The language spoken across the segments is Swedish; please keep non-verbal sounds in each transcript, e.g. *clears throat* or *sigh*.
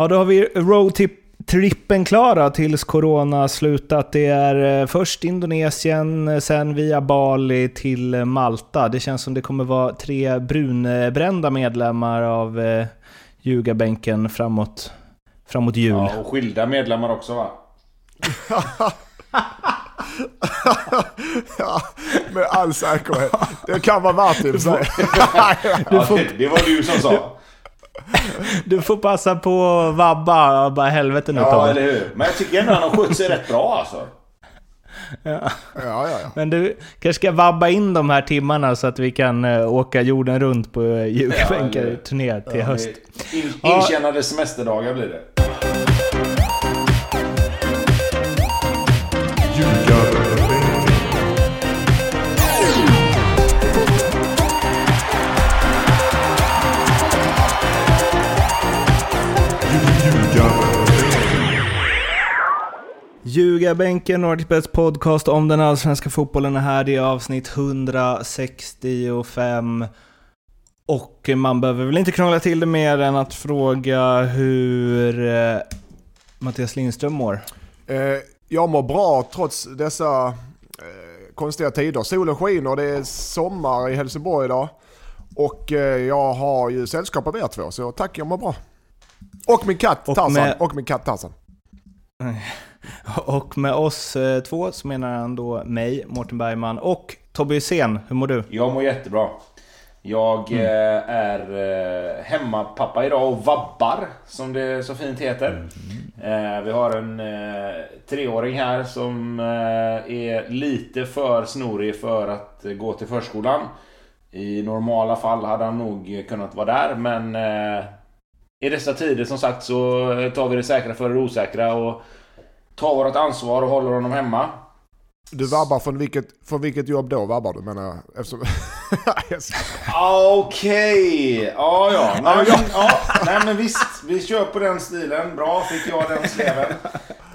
Ja, då har vi roadtrippen klara tills corona slutat. Det är eh, först Indonesien, sen via Bali till Malta. Det känns som det kommer vara tre brunbrända medlemmar av eh, ljugarbänken framåt, framåt jul. Ja, och skilda medlemmar också va? ja, med all säkerhet. Det kan vara värt det. *laughs* ja, det, det var du som sa. Du får passa på att vabba bara helvete nu Ja, eller hur. Men jag tycker ändå han har skött sig rätt bra alltså. Ja. Ja, ja, ja. Men du kanske ska vabba in de här timmarna så att vi kan uh, åka jorden runt på uh, julbänkar-turné till Ja, höst. In, intjänade semesterdagar blir det. Ljugarbänken, Nordic podcast om den allsvenska fotbollen är här. Det är avsnitt 165. Och man behöver väl inte krångla till det mer än att fråga hur eh, Mattias Lindström mår. Eh, jag mår bra trots dessa eh, konstiga tider. Solen skiner, det är sommar i Helsingborg idag. Och jag har ju sällskap av er två, så tack jag mår bra. Och min katt Och Tarzan. med- Och min katt Tarzan. *laughs* *laughs* Och med oss eh, två så menar han då mig, Mårten Bergman och Tobbe Hysén. Hur mår du? Jag mår jättebra. Jag Mm. eh, är eh, hemmapappa idag och vabbar, som det så fint heter. Mm. Vi har en treåring här som är lite för snorig för att gå till förskolan. I normala fall hade han nog kunnat vara där, men i dessa tider som sagt så tar vi det säkra för det osäkra och tar vårt ansvar och håller honom hemma. Du vabbar från vilket, från vilket jobb då vabbar du menar jag? Eftersom... *laughs* Yes. Okej! Ja, ja. Nej, men, ja. Nej, men visst. Vi kör på den stilen. Bra, fick jag den sleven.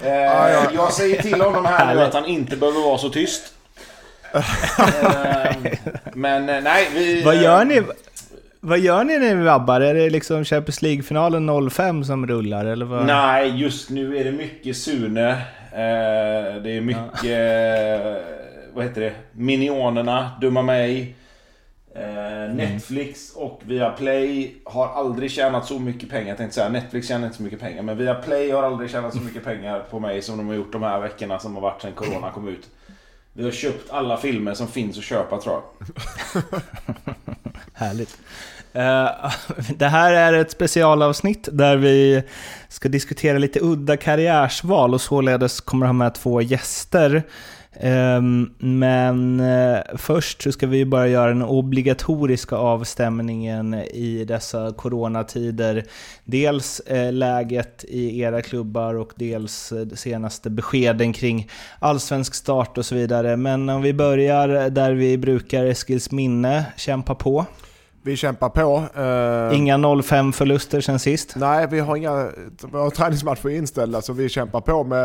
Eh, ja. Jag säger till honom här nu att han inte behöver vara så tyst. Eh, men eh, nej, vi... Vad gör ni? Vad gör ni när ni vabbar? Är det liksom Champions League-finalen 05 som rullar eller vad? Nej, just nu är det mycket Sune. Eh, det är mycket... eh, vad heter det? Minionerna, Dumma mig. Eh, Netflix och Viaplay har aldrig tjänat så mycket pengar. Jag tänkte säga Netflix tjänar inte så mycket pengar. Men Viaplay har aldrig tjänat så mycket pengar på mig som de har gjort de här veckorna som har varit sedan Corona kom ut. Vi har köpt alla filmer som finns att köpa tror jag. *laughs* Härligt. Eh, *laughs* det här är ett specialavsnitt där vi ska diskutera lite udda karriärsval och således kommer ha med två gäster. Ehm, men eh, först så ska vi bara göra den obligatoriska avstämningen i dessa coronatider. Dels eh, läget i era klubbar och dels de senaste beskeden kring allsvensk start och så vidare. Men om vi börjar där vi brukar, Eskils minne, kämpa på. Vi kämpar på. Eh, Inga 0-5 förluster sen sist. Nej, vi har inga våra träningsmatcher inställda så vi kämpar på med...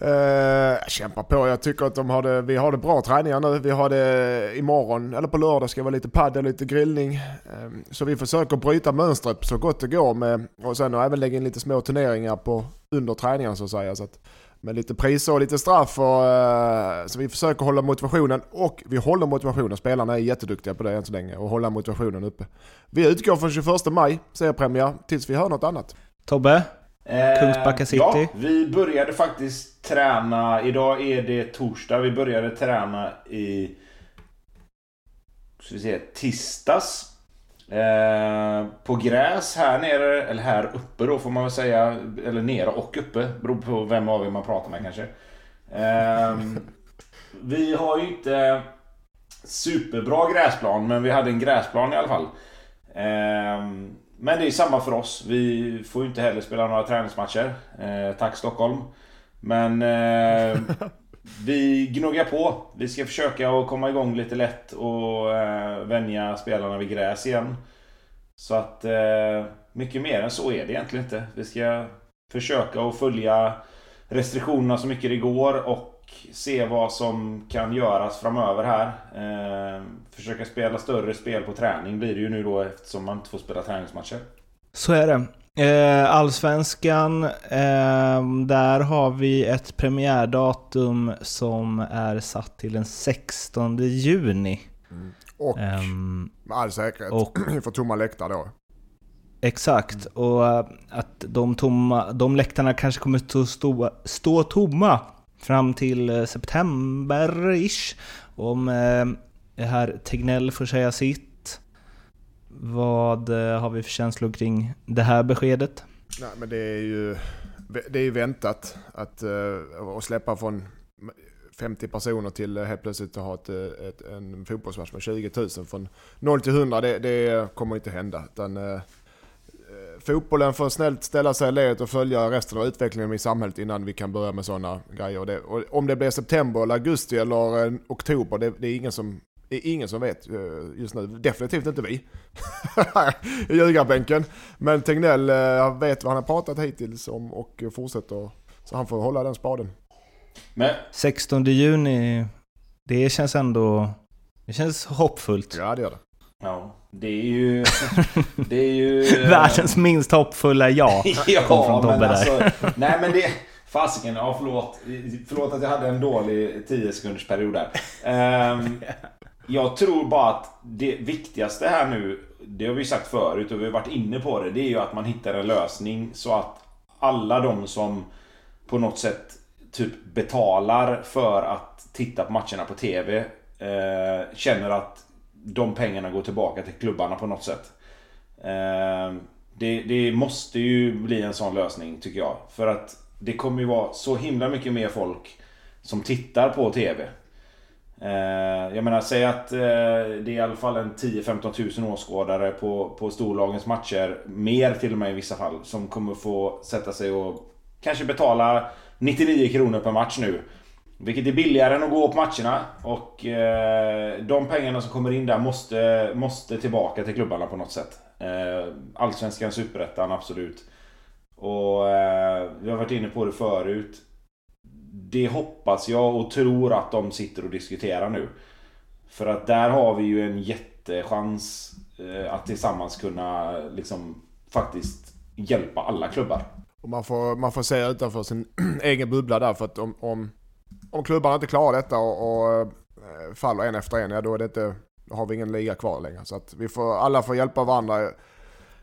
Eh, kämpar på, jag tycker att de har det, vi har det bra träningar nu. Vi har det imorgon, eller på lördag ska det vara lite paddel, lite grillning. Eh, så vi försöker bryta mönstret så gott det går med, och sen och även lägga in lite små turneringar på, under träningarna så att säga. Så att, med lite priser och lite straff. Och, eh, så vi försöker hålla motivationen och vi håller motivationen. Spelarna är jätteduktiga på det än så länge och hålla motivationen uppe. Vi utgår från 21 maj, seriepremiär, tills vi hör något annat. Tobbe? Eh, Kungsbacka City. Ja, vi började faktiskt träna. Idag är det torsdag. Vi började träna i... Ska vi se, tisdags. Eh, på gräs här nere, eller här uppe då får man väl säga. Eller nere och uppe. Beror på vem av er man pratar med kanske. Eh, vi har ju inte superbra gräsplan, men vi hade en gräsplan i alla fall. Eh, men det är samma för oss. Vi får ju inte heller spela några träningsmatcher. Eh, tack Stockholm. Men eh, *laughs* vi gnuggar på. Vi ska försöka att komma igång lite lätt och eh, vänja spelarna vid gräs igen. Så att eh, mycket mer än så är det egentligen inte. Vi ska försöka att följa restriktionerna så mycket det går och se vad som kan göras framöver här. Eh, försöka spela större spel på träning blir det ju nu då eftersom man inte får spela träningsmatcher. Så är det. Eh, Allsvenskan, eh, där har vi ett premiärdatum som är satt till den 16 juni. Och Ehm, med all säkerhet och- *clears throat* inför tomma läktare då. Exakt, och eh, att de, tomma, de läktarna kanske kommer att stå, stå tomma fram till eh, september-ish. Om eh, herr Tegnell får säga sitt. Vad eh, har vi för känslor kring det här beskedet? Nej, men det är ju det är ju väntat att, eh, att släppa från 50 personer till eh, helt plötsligt att ha ett, ett, en fotbollsmatch med 20 000 från 0 till 100. Det, det kommer inte hända. Utan, eh, fotbollen får snällt ställa sig i ledet och följa resten av utvecklingen i samhället innan vi kan börja med sådana grejer. Det, och om det blir september, eller augusti eller oktober, det, det är ingen som det är ingen som vet just nu. Definitivt inte vi. *laughs* I ljugarbänken. Men Tegnell eh, vet vad han har pratat hittills om och fortsätter. Så han får hålla den spaden. Men 16 juni, det känns ändå... Det känns hoppfullt. Ja det gör det. ja, det är ju... Det är ju... *laughs* Världens minst hoppfulla ja. *laughs* Kom ja, från Tobbe men där. alltså... Nej men det... Fasiken, ja förlåt. Förlåt att jag hade en dålig 10 sekunders period där. Ehm, jag tror bara att det viktigaste här nu, det har vi sagt förut och vi har varit inne på det, det är ju att man hittar en lösning så att alla de som på något sätt typ betalar för att titta på matcherna på TV eh, känner att de pengarna går tillbaka till klubbarna på något sätt. Eh, det, det måste ju bli en sån lösning tycker jag. För att det kommer ju vara så himla mycket mer folk som tittar på TV. Eh, jag menar, säg att eh, det är i alla fall en 10-15 tusen åskådare på, på storlagens matcher. Mer till och med i vissa fall. Som kommer få sätta sig och kanske betala 99 kronor per match nu. Vilket är billigare än att gå på matcherna. Och eh, de pengarna som kommer in där måste, måste tillbaka till klubbarna på något sätt. Eh, Allsvenskan, Superettan, absolut. Och eh, vi har varit inne på det förut. Det hoppas jag och tror att de sitter och diskuterar nu. För att där har vi ju en jättechans eh, att tillsammans kunna liksom faktiskt hjälpa alla klubbar. Och man får, man får se utanför sin *clears throat* egen bubbla där för att om, om, om klubbarna inte klarar detta och, och eh, faller en efter en, ja då, är det inte, då har vi ingen liga kvar längre. Så att vi får, alla får hjälpa varandra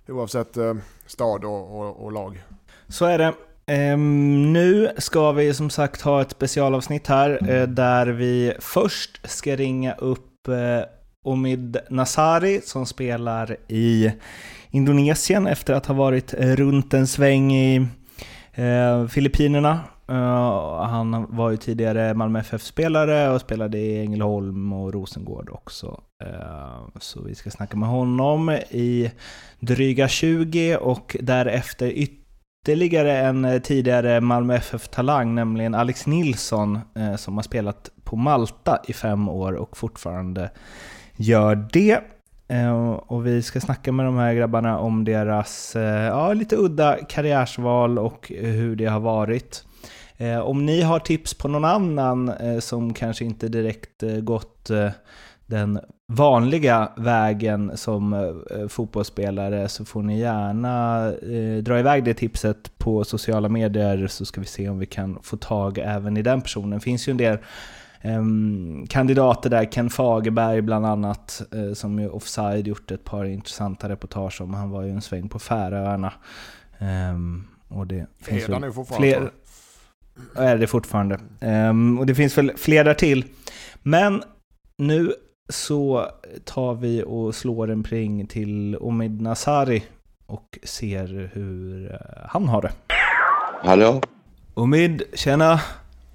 oavsett eh, stad och, och, och lag. Så är det. Ehm, nu ska vi som sagt ha ett specialavsnitt här eh, där vi först ska ringa upp eh, Omid Nasari som spelar i Indonesien efter att ha varit eh, runt en sväng i Filippinerna. Han var ju tidigare Malmö FF-spelare och spelade i Ängelholm och Rosengård också. Så vi ska snacka med honom i dryga 20 och därefter ytterligare ytterligare en eh, tidigare Malmö FF-talang, nämligen Alex Nilsson, eh, som har spelat på Malta i fem år och fortfarande gör det. Eh, och vi ska snacka med de här grabbarna om deras ja, lite udda karriärsval och hur det har varit. Om ni har tips på någon annan som kanske inte direkt gått den vanliga vägen som eh, fotbollsspelare så får ni gärna eh, dra iväg det tipset på sociala medier så ska vi se om vi kan få tag även i den personen. Det finns ju en del ehm, kandidater där, Ken Fagerberg bland annat, eh, som ju Offside gjort ett par intressanta reportage om. Han var ju en sväng på Färöarna. Och det finns väl nu fortfarande? fler, är det fortfarande. Och det finns väl fler där till. Men nu så tar vi och slår en pling till Omid Nasari och ser hur eh, han har det. Hallå? Omid, tjena!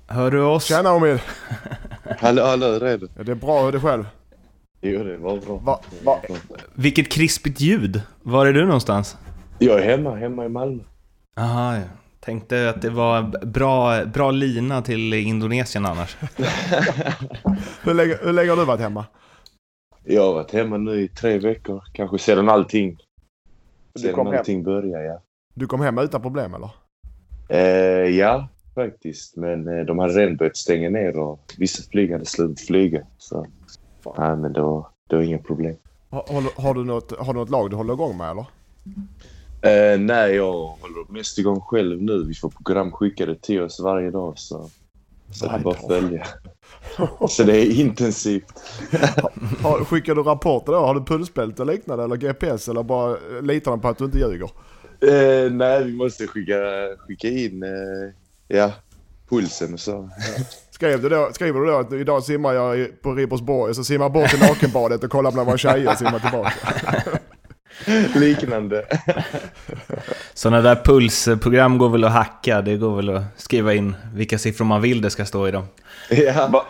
Hör du oss? Tjena Omid! *laughs* Hallå, hallå, är du redo? Är det bra hur det själv? Jo, det var bra. Va, va, Vilket krispigt ljud! Var är du någonstans? Jag är hemma, hemma i Malmö. Aha, jag tänkte att det var bra, bra lina till Indonesien annars. *laughs* hur, länge, hur länge har du varit hemma? Jag har varit hemma nu i tre veckor, kanske sedan allting, sedan kom hem, allting började, ja. du kom hem utan problem eller? Eh, ja, faktiskt. Men eh, de hade redan börjat stänga ner och vissa flyg hade slutat flyga. Så, nej, men då, det var inga problem. Har, har, har, du något, har du något lag du håller igång med eller? Eh, nej, jag håller mest igång själv nu. Vi får program skickade till oss varje dag. Så, så det är bara att följa. Så det är intensivt. Har, skickar du rapporter då? Har du pulsbälte och liknande eller GPS eller bara litar de på att du inte ljuger? Eh, nej, vi måste skicka, skicka in eh, ja, pulsen och så. Skrev du då, skriver du då att idag simmar jag på Ribersborg och så simmar jag bort till nakenbadet och kollar bland våra tjejer och simmar tillbaka? *laughs* *laughs* Liknande. *laughs* Sådana där pulsprogram går väl att hacka. Det går väl att skriva in vilka siffror man vill det ska stå i dem. ja. Ba,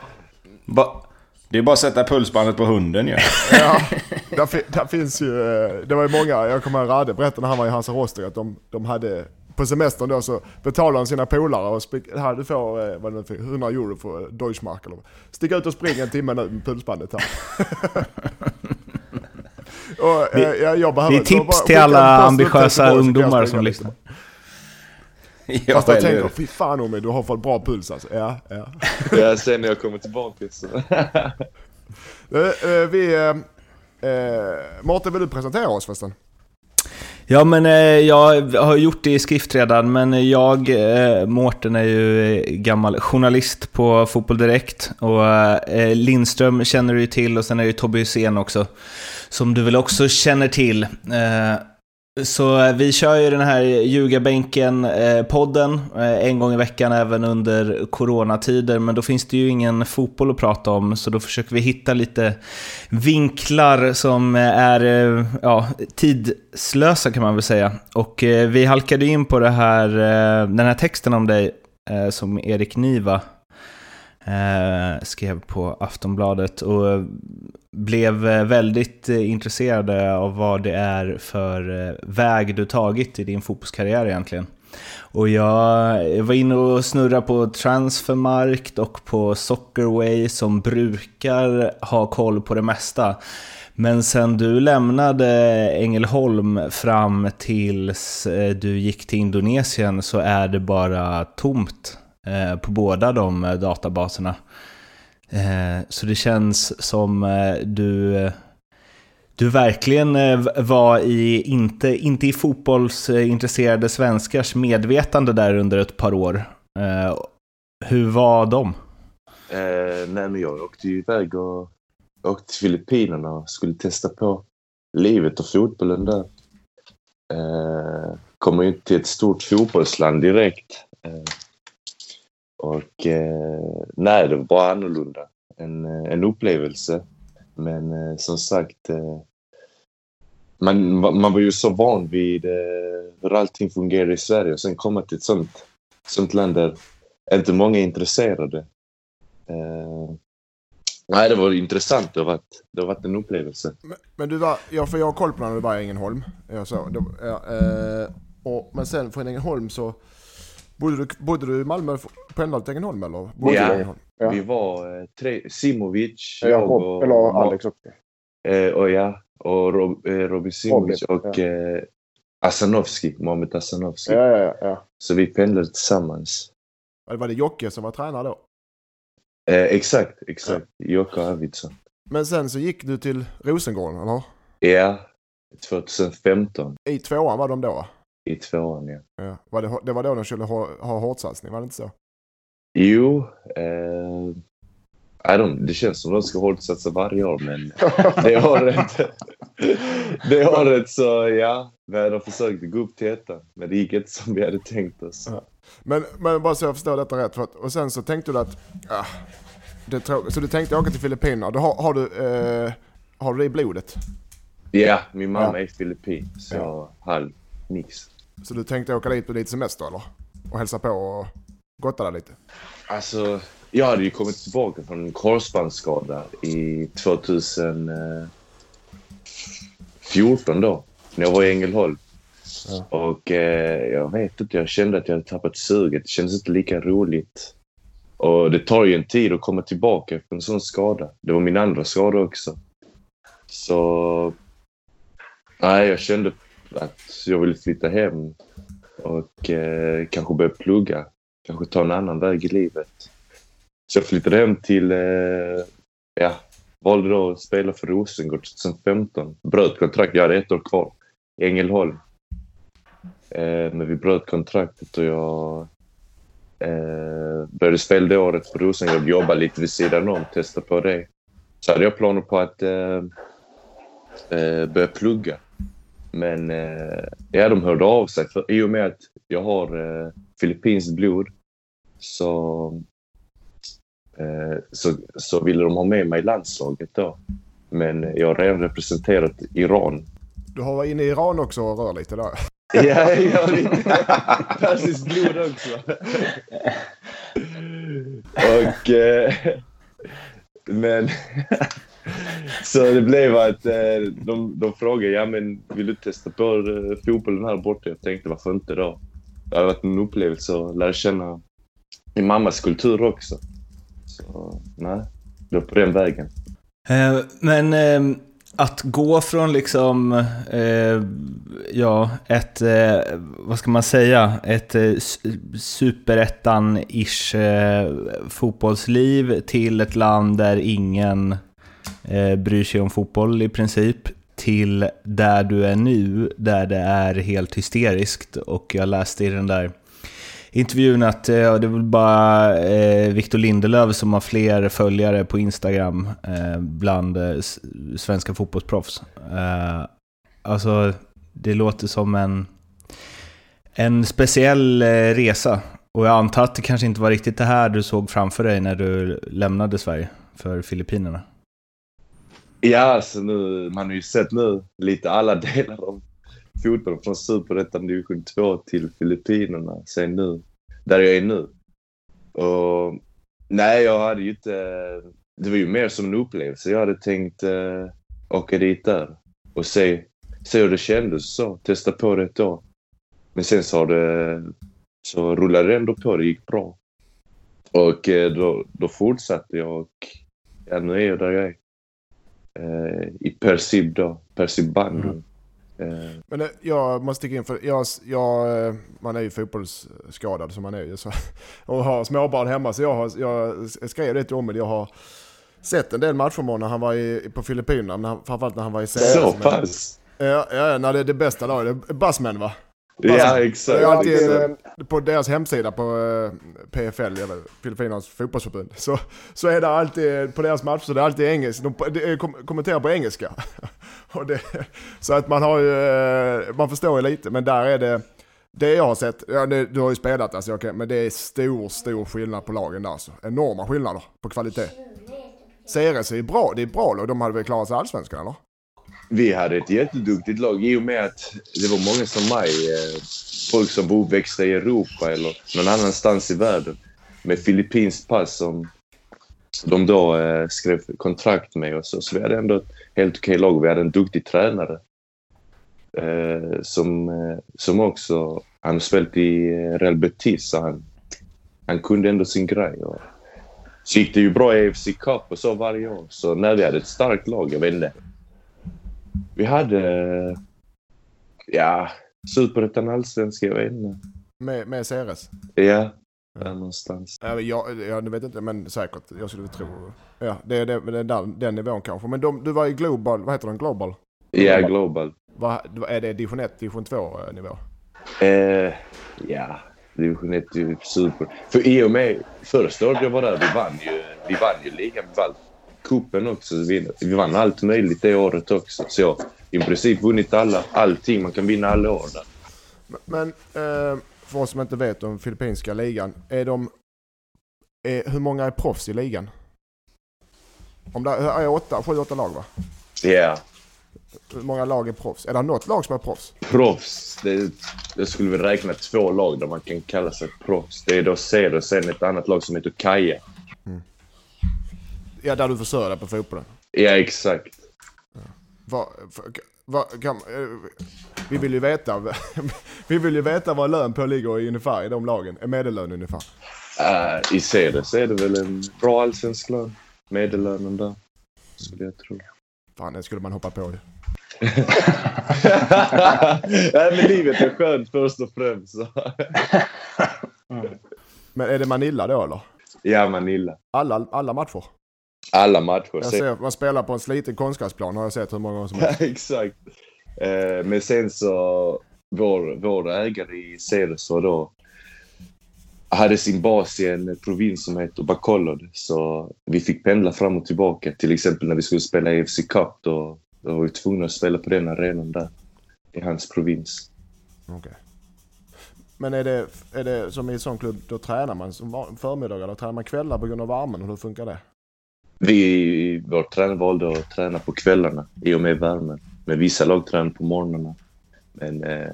ba, det är bara att sätta pulsbandet på hunden ju. *laughs* Ja, där, fi- där finns ju, eh, det var ju många, jag kommer ihåg Radde berättade när han var i Hansa Rostock att de, de hade, på semestern då så betalade de sina polare och spik, här du får, eh, vad det för, 100 euro för Deutschmark eller vad. Stick ut och spring en timme nu med pulsbandet här. Och, eh, jag, jag behöver, Det är tips till alla ambitiösa ungdomar som lyssnar. *laughs* Ja, Fast jag tänker, fy fan Omi, du har fått bra puls alltså. Ja, ja. *laughs* ja, sen när jag kommer tillbaka så. *laughs* Eh, eh, vi, eh, eh, Mårten vill du presentera oss förresten? Ja, men eh, jag har gjort det i skrift redan, men jag, eh, Mårten, är ju eh, gammal journalist på Fotboll Direkt. Och eh, Lindström känner du ju till och sen är det ju Tobbe Hysén också, som du väl också känner till. Eh, så vi kör ju den här Ljugarbänken-podden eh, eh, en gång i veckan även under coronatider, men då finns det ju ingen fotboll att prata om, så då försöker vi hitta lite vinklar som är ja, tidslösa kan man väl säga. Och vi halkade in på det här, den här texten om dig som Erik Niva eh, skrev på Aftonbladet och blev eh, väldigt eh, intresserade av vad det är för eh, väg du tagit i din fotbollskarriär egentligen. Och jag var inne och snurrade på Transfermarkt och på Soccerway som brukar ha koll på det mesta. Men sen du lämnade Ängelholm fram tills du gick till Indonesien så är det bara tomt Eh, på båda de eh, databaserna. Eh, så det känns som du, du verkligen var i, inte, inte i fotbollsintresserade svenskars medvetande där under ett par år. Hur var de? Eh, nej, men jag åkte ju iväg och åkte till Filippinerna och skulle testa på livet och fotbollen där. Eh, kommer ju inte till ett stort fotbollsland direkt. Eh, och eh, nej, det var bara annorlunda. En, eh, en upplevelse. Men eh, som sagt, eh, man, man var ju så van vid eh, hur allting fungerar i Sverige och sen komma till ett sånt, sånt land där inte många är intresserade. Eh, nej, det var intressant. Det har varit, det har varit en upplevelse. Men, men du var, ja, för jag har koll på när du var i Ängelholm. Jag så, då, ja, eh, och, men sen från Ängelholm så bodde du, bodde du i Malmö, pendlade till Ängelholm eller? Bodde Ja. Ängelholm? Ja. Vi var eh, tre, Simovic, Ja, jag Rob, och, eller Alex också. Eh, och ja, och Rob, eh, Robin Simovic Robin, och eh, Asanovski, Mohamed Asanovski. Ja, ja, ja. Så vi pendlade tillsammans. Var det Jocke som var tränare då? Eh, exakt, exakt. Jocke Arvidsson. Men sen så gick du till Rosengården, eller? Ja, 2015 I tvåan var de då? I tvåan, ja. Ja. Var det, det var då de skulle ha, ha hårdsatsning, var det inte så? Jo, eh, don't, det känns som de ska hårdsatsa varje år, men *laughs* det året, det året så ja, vi hade försökt gå upp till ettan, men det gick inte som vi hade tänkt oss. Ja. Men, men bara så jag förstår detta rätt. Att, och sen så tänkte du att... Ah, det så du tänkte åka till Filippinerna. Då har, har, du, eh, har du det i blodet? Ja, min mamma Ja. är filippin, så Ja. har halv mix. Så du tänkte åka dit på lite semester eller? Och hälsa på och gotta dig lite? Alltså, jag hade ju kommit tillbaka från en korsbandsskada i 2014 då, när jag var i Ängelholm. Ja. Och eh, jag vet inte, jag kände att jag hade tappat suget. Det kändes inte lika roligt. Och det tar ju en tid att komma tillbaka efter en sån skada. Det var min andra skada också. Så... Nej, jag kände att jag ville flytta hem och eh, kanske börja plugga. Kanske ta en annan väg i livet. Så jag flyttade hem till... Eh, ja, valde då att spela för Rosengård 2015. Bröt kontrakt. Jag hade ett år kvar i Ängelholm. Eh, men vi bröt kontraktet och jag eh, började spela det året för Rosengård, jobba lite vid sidan om, testa på det. Så hade jag planer på att eh, eh, börja plugga. Men eh, ja, de hörde av sig. För, I och med att jag har eh, filippinskt blod så, eh, så, så ville de ha med mig i landslaget då. Men jag har redan representerat Iran. Du har varit inne i Iran också och rör lite där. *laughs* Ja, jag har lite *laughs* persiskt blod också. *laughs* Och... Eh, men... *laughs* Så det blev att eh, de, de frågade, ja men vill du testa på eh, fotbollen här borta? Jag tänkte, varför inte då? Det har varit en upplevelse att lära känna min mammas kultur också. Så nej, det var på den vägen. Eh, men ehm, att gå från liksom, eh, ja, ett, eh, vad ska man säga, ett eh, superettan-ish eh, fotbollsliv till ett land där ingen eh, bryr sig om fotboll i princip, till där du är nu, där det är helt hysteriskt. Och jag läste i den där intervjun att eh, ja, det är väl bara eh, Victor Lindelöf som har fler följare på Instagram eh, bland eh, svenska fotbollsproffs. Eh, alltså, det låter som en, en speciell eh, resa. Och jag antar att det kanske inte var riktigt det här du såg framför dig när du lämnade Sverige för Filippinerna. Ja, alltså nu, man har ju sett nu lite alla *laughs* delar av fotbollen från Superettan division 2 till Filippinerna. Sen nu, där jag är nu. Och nej, jag hade ju inte... Det var ju mer som en upplevelse. Jag hade tänkt eh, åka dit där och se, se hur det kändes så. Testa på det ett år. Men sen så, har det, så rullade det ändå på. Det gick bra. Och eh, då, då fortsatte jag och ja, nu är jag där jag är. Eh, I Persib då. Persib Bangu. Mm. Eh. Men eh, jag måste sticka in för jag, jag, man är ju fotbollsskadad som man är ju. Så, *laughs* och har småbarn hemma så jag, har, jag skrev det till Omid. Jag har sett en del matcher när han var i, på Filippinerna. Framförallt när han var i CS. Så pass? Ja, ja när det är det bästa laget. Bassman va? Ja, exakt. Det är alltid en, på deras hemsida på PFL, Filippinernas fotbollsförbund, *laughs* så, så är det alltid på deras matcher så det är alltid engelska. De, kommenterar på engelska. *laughs* Det, så att man har ju, eh, man förstår ju lite, men där är det, det jag har sett, ja, det, du har ju spelat alltså, okay, men det är stor, stor skillnad på lagen där alltså. Enorma skillnader på kvalitet. Ceres är ju bra, det är bra lag. De hade väl klarat sig allsvenskan eller? Vi hade ett jätteduktigt lag i och med att det var många som mig. Eh, folk som var uppväxta i Europa eller någon annanstans i världen. Med filippinskt pass som de då eh, skrev kontrakt med oss. Så vi hade ändå ett helt okej lag. Vi hade en duktig tränare. Eh, som, som också, han har spelat i Real Betis så han, han kunde ändå sin grej. Och, så gick det ju bra i AFC Cup och så varje år. Så när vi hade ett starkt lag, jag vet inte. Vi hade, ja, superettan allsvenska, jag vet inte. Med, med Ceres? Ja, där någonstans. Ja, jag, jag vet inte, men säkert. Jag skulle tro. Ja, det är det, den, den nivån kanske. Men de, du var i Global, vad heter den? Global? Ja, Global. Vad, är det division 1, division 2 eh, nivå? Eh, ja, division 1 är super. För i och med första året jag var där, vi vann ju, vi vann ju ligan, vi vann cupen också. Vi, vi vann allt möjligt det året också. Så jag i princip vunnit alla, allting man kan vinna alla år där. Men, eh, för oss som inte vet om filippinska ligan, är de... Är, hur många är proffs i ligan? Om det är åtta, sju, åtta lag va? Ja. Yeah. Hur många lag är proffs? Är det något lag som är proffs? Proffs? Det, jag skulle väl räkna två lag där man kan kalla sig proffs. Det är då Ceder och sen ett annat lag som heter Kaja. Mm. Ja, där du försörjer dig på fotbollen? Ja, exakt. Ja. Va, va, kan, eh, vi vill ju veta *laughs* vi vill ju veta vad lön på ligger i ungefär i de lagen. Är medellön ungefär? Uh, I så är det väl en bra allsvensk lön. Medellönen där. Skulle jag tro. Fan, det skulle man hoppa på ju. *laughs* Nej, men livet är skönt först och främst. *laughs* Men är det Manilla då eller? Ja, Manilla. Alla, alla matcher? Alla matcher. Jag ser, man spelar på en sliten konstgräsplan har jag sett hur många gånger som *laughs* helst. Exakt. Eh, men sen så vår, vår ägare i Ceres var då hade sin bas i en provins som heter Bacolod. Så vi fick pendla fram och tillbaka. Till exempel när vi skulle spela EFC Cup då, då var vi tvungna att spela på den arenan där. I hans provins. Okej. Men är det, är det som i en sån klubb, då tränar man som förmiddagar eller tränar man kvällar på grund av värmen? Hur funkar det? Vi, vår tränare valde att träna på kvällarna i och med värmen. Men vissa lag tränar på morgnarna. Men eh,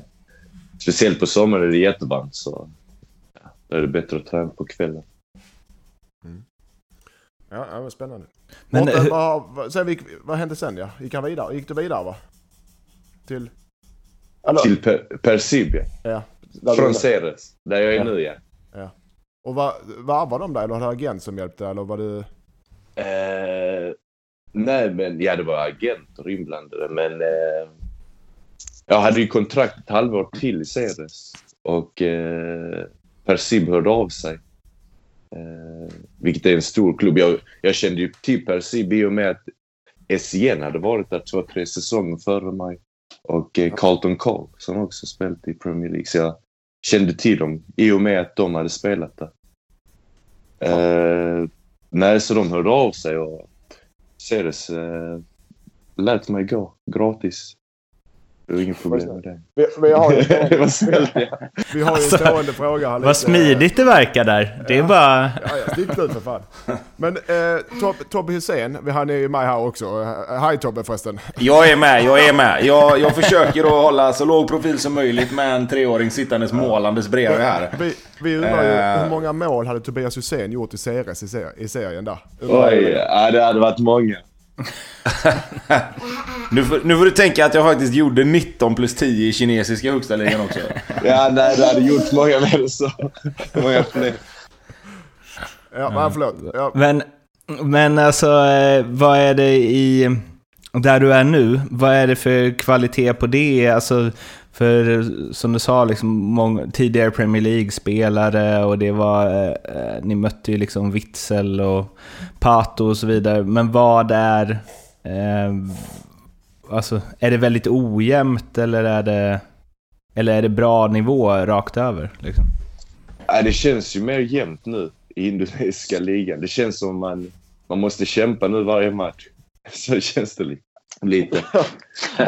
speciellt på sommaren är det jättevarmt så ja, då är det bättre att träna på kvällen. Ja, ja men spännande. Men Mårten, hur- vad, sen, gick- vad hände sen ja? Gick han vidare? Gick du vidare va? Till? Eller, Till per. Ja. där Från Ceres, där jag är Ja. nu ja. Och var, varvade de dig eller hade du agent som hjälpte eller var du... Eh, nej, men ja, det var agenter inblandade, men eh, jag hade ju kontrakt ett halvår till i Ceres och eh, Persib hörde av sig. Eh, vilket är en stor klubb. Jag, jag kände ju till Persib i och med att SJN hade varit där två, tre säsonger före mig. Och eh, Carlton Cole som också spelat i Premier League. Så jag kände till dem i och med att de hade spelat där. Eh, nej, så de hörde av sig och Ceres eh, lät mig gå gratis. Det var inget problem med det. Vi, vi har ju *laughs* det. *laughs* Vi har en Alltså, stående fråga här. Vad smidigt det verkar där. Det är bara... Ja, ja, stick ut för fan. Men eh, Tob, Tobbe Hussein, vi han är ju med här också. Hej Tobbe förresten. Jag är med, jag är med. Jag, jag försöker att hålla så låg profil som möjligt med en treåring sittandes målandes bredvid här. Vi, vi undrar ju Eh. hur många mål hade Tobias Hysén gjort i Ceres i, ser, i serien där? Oj, ja, det hade varit många. *laughs* Nu får, nu får du tänka att jag faktiskt gjorde 19 plus 10 i kinesiska högsta ligan också. Ja, nej, det hade gjort många mer så. Många fler. Ja, men förlåt. Ja, Men, men alltså, eh, vad är det i... Där du är nu, vad är det för kvalitet på det? Alltså, för som du sa, liksom, många, tidigare Premier League-spelare och det var... Eh, eh, ni mötte ju liksom Witzel och Pato och så vidare. Men vad är... Eh, alltså, är det väldigt ojämnt eller är det... Eller är det bra nivå rakt över? Liksom? Ja, det känns ju mer jämnt nu i indonesiska ligan. Det känns som man, man måste kämpa nu varje match. *laughs* Så känns det li- lite.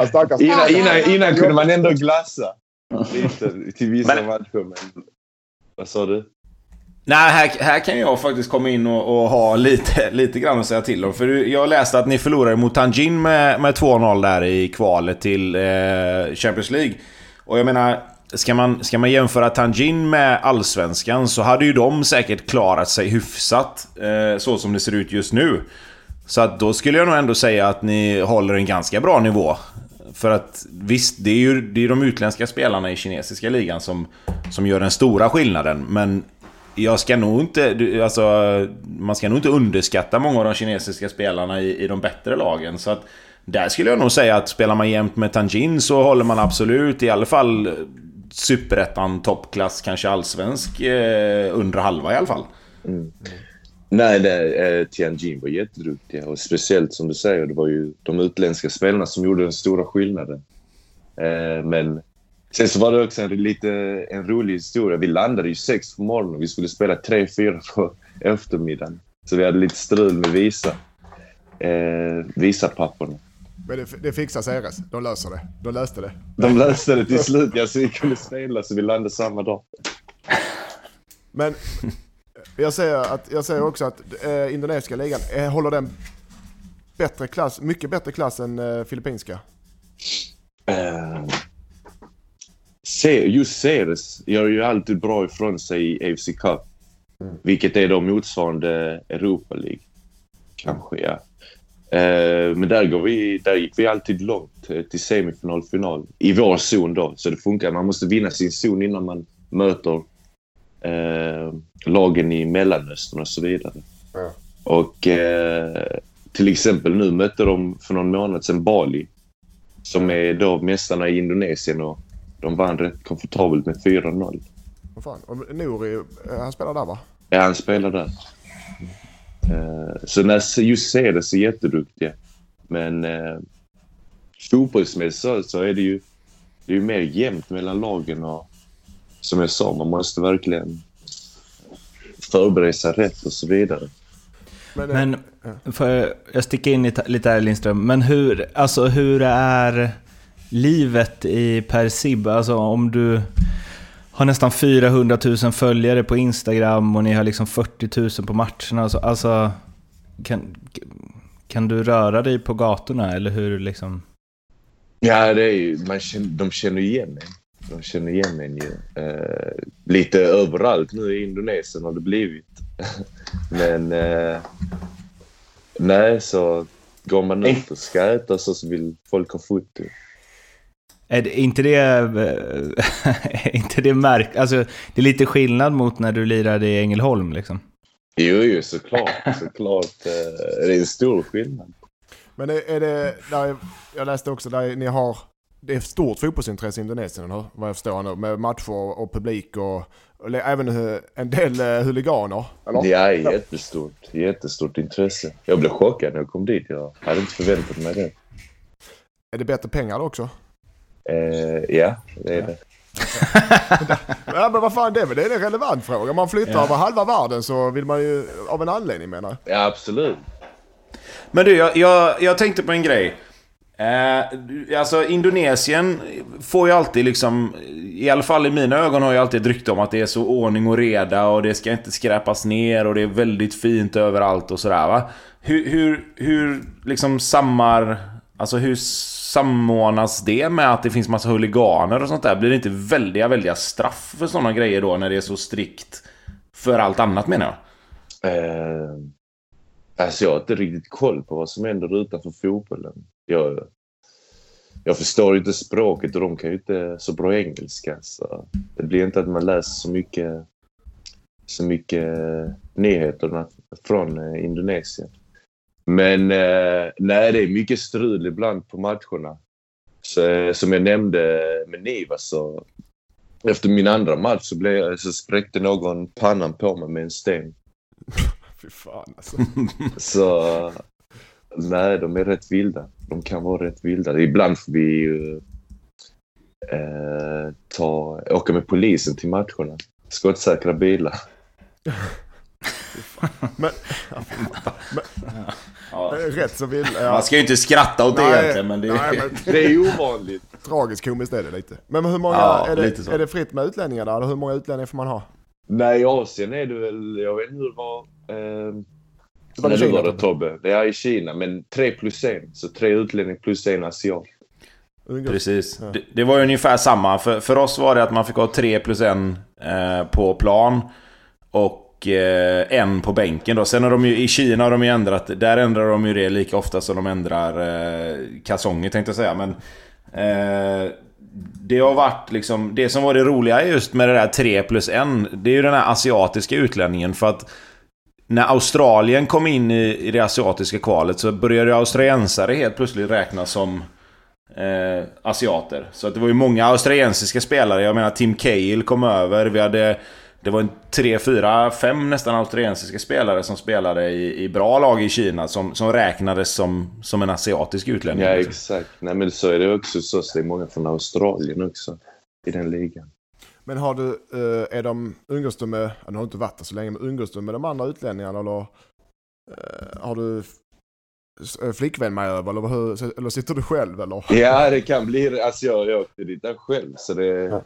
Stackars. *laughs* Innan, innan, innan kunde man ändå glassa *laughs* lite till vissa Men- matcher. Men... Vad sa du? Nej, här, här kan jag faktiskt komma in och, och ha lite, *laughs* lite grann att säga till om. För jag läste att ni förlorade mot Tanjin med, med 2-0 där i kvalet till eh, Champions League. Och jag menar, ska man, ska man jämföra Tanjin med Allsvenskan så hade ju de säkert klarat sig hyfsat. Eh, så som det ser ut just nu. Så att då skulle jag nog ändå säga att ni håller en ganska bra nivå. För att visst, det är ju det är de utländska spelarna i kinesiska ligan som, som gör den stora skillnaden. Men jag ska nog inte... du- Alltså, man ska nog inte underskatta många av de kinesiska spelarna i, i de bättre lagen. Så att där skulle jag nog säga att spelar man jämt med Tanjin så håller man absolut i alla fall superettan, toppklass, kanske allsvensk eh, under halva i alla fall. Mm. Nej, nej eh, Tianjin var jätteduktiga och speciellt som du säger, det var ju de utländska spelarna som gjorde den stora skillnaden. Eh, men sen så var det också en, lite en rolig historia. Vi landade ju sex på morgonen och vi skulle spela tre, fyra på eftermiddagen. Så vi hade lite strul med visa. Eh, visapapperna. men det, det fixar Ceres. De löser det. De löste det. De löste det till slut, ja, så vi kunde spela så vi landade samma dag. Men jag säger, att, jag säger också att eh, indonesiska ligan eh, håller den bättre klass, mycket bättre klass än eh, filippinska. Eh, se, just Ceres gör ju alltid bra ifrån sig i AFC Cup. Vilket är då motsvarande Europa League. Kanske, ja. Eh, men där, går vi, där gick vi alltid långt eh, till semifinal, final. I vår zon då, så det funkar. Man måste vinna sin zon innan man möter eh, lagen i Mellanöstern och så vidare. Ja. Och eh, till exempel nu mötte de för någon månad sedan Bali som är då mästarna i Indonesien och de vann rätt komfortabelt med 4-0. Vad fan. Och Nouri, eh, han spelar där va? Ja, han spelar där. Eh, så när just Ceres är jätteduktiga. Men eh, fotbollsmässigt så, så är det ju det är ju mer jämnt mellan lagen och som jag sa, man måste verkligen förbereda sig rätt och så vidare. Men, eh, Men, får jag, jag sticker in lite, lite här Lindström, men hur, alltså, hur är livet i Per Sib? Alltså om du har nästan 400 000 följare på Instagram och ni har liksom 40 000 på matcherna. Alltså, alltså kan, kan du röra dig på gatorna eller hur liksom? Ja, det är ju, man känner, de känner igen en. De känner igen en ju. Eh, lite överallt nu i Indonesien har det blivit. *laughs* Men eh, nej, så går man ut och ska äta så, så vill folk ha foto. Är det, inte det, är *laughs* inte det märk... Alltså, det är lite skillnad mot när du lirade i Ängelholm liksom. Jo, jo, såklart. *laughs* såklart. Eh, det är en stor skillnad. men är, är det, där, är- jag läste också där ni har, det är ett stort fotbollsintresse i Indonesien, eller vad jag förstår nu, med matcher och, publik och, och även eh, en del eh, huliganer. Eller? Det är jättestort. Jättestort intresse. Jag blev chockad när jag kom dit. Jag hade inte förväntat mig det. Är det bättre pengar då också? Eh, ja, det är det. *laughs* Ja men vad fan, det är väl det är en relevant fråga. Om man flyttar Ja. över halva världen så vill man ju, av en anledning menar. Ja, absolut. Men du, jag, jag, jag tänkte på en grej. Eh, alltså Indonesien får ju alltid liksom, i alla fall i mina ögon har jag alltid ett rykte om att det är så ordning och reda och det ska inte skräpas ner och det är väldigt fint överallt och sådär va. Hur, hur, hur liksom sammar, alltså hur samordnas det med att det finns massa huliganer och sånt där? Blir det inte väldiga, väldiga straff för sådana grejer då när det är så strikt för allt annat menar jag? Eh, alltså jag har inte riktigt koll på vad som händer utanför fotbollen. Jag, jag förstår ju inte språket och de kan ju inte så bra engelska. Så det blir inte att man läser så mycket, så mycket nyheterna från eh, Indonesien. Men eh, nej, det är mycket strul ibland på matcherna. Så, eh, som jag nämnde med Niva så efter min andra match så, blev, så spräckte någon pannan på mig med en sten. *laughs* Fy fan alltså. *laughs* Så nej, de är rätt vilda. De kan vara rätt vilda. Ibland får vi ju eh, ta, åka med polisen till matcherna. Skottsäkra bilar. *laughs* Men, Ja. rätt så vill... Man Ja, ska ju inte skratta åt det Nej, egentligen men det är... nej, men *laughs* Det är ju ovanligt. tragiskt komiskt är det lite. Men hur många, Ja, är, det, är det fritt med utlänningar där? Eller hur många utlänningar får man ha? Nej, i Asien är det väl, jag vet inte hur det var. Eh, Det var när i du Kina, var det. Tobbe. Det är i Kina, men tre plus en. Så tre utlänningar plus en asiat. Precis. Ja. Det, det var ju ungefär samma. För, för oss var det att man fick ha tre plus en eh, på plan. Och eh, en på bänken då. Sen har de ju, i Kina har de ju ändrat, där ändrar de ju det lika ofta som de ändrar eh, kalsonger tänkte jag säga. Men eh, det har varit liksom, det som var det roliga just med det där 3 plus 1, det är ju den här asiatiska utlänningen. För att när Australien kom in i, i det asiatiska kvalet så började australiensare helt plötsligt räknas som eh, asiater. Så att det var ju många australiensiska spelare. Jag menar Tim Cahill kom över. Vi hade... Det var en tre, fyra, fem nästan australiensiska spelare som spelade i, i bra lag i Kina som, som räknades som, som en asiatisk utlänning. Ja, liksom. exakt. Nej, men så är det också så. Det är många från Australien också i den ligan. Men har du, eh, är de, umgås du med, ja, nu har du inte varit där så länge, men umgås du med de andra utlänningarna eller eh, har du eh, flickvän med över eller, hur, eller sitter du själv eller? Ja, det kan bli Alltså jag, jag åkte dit själv, så det,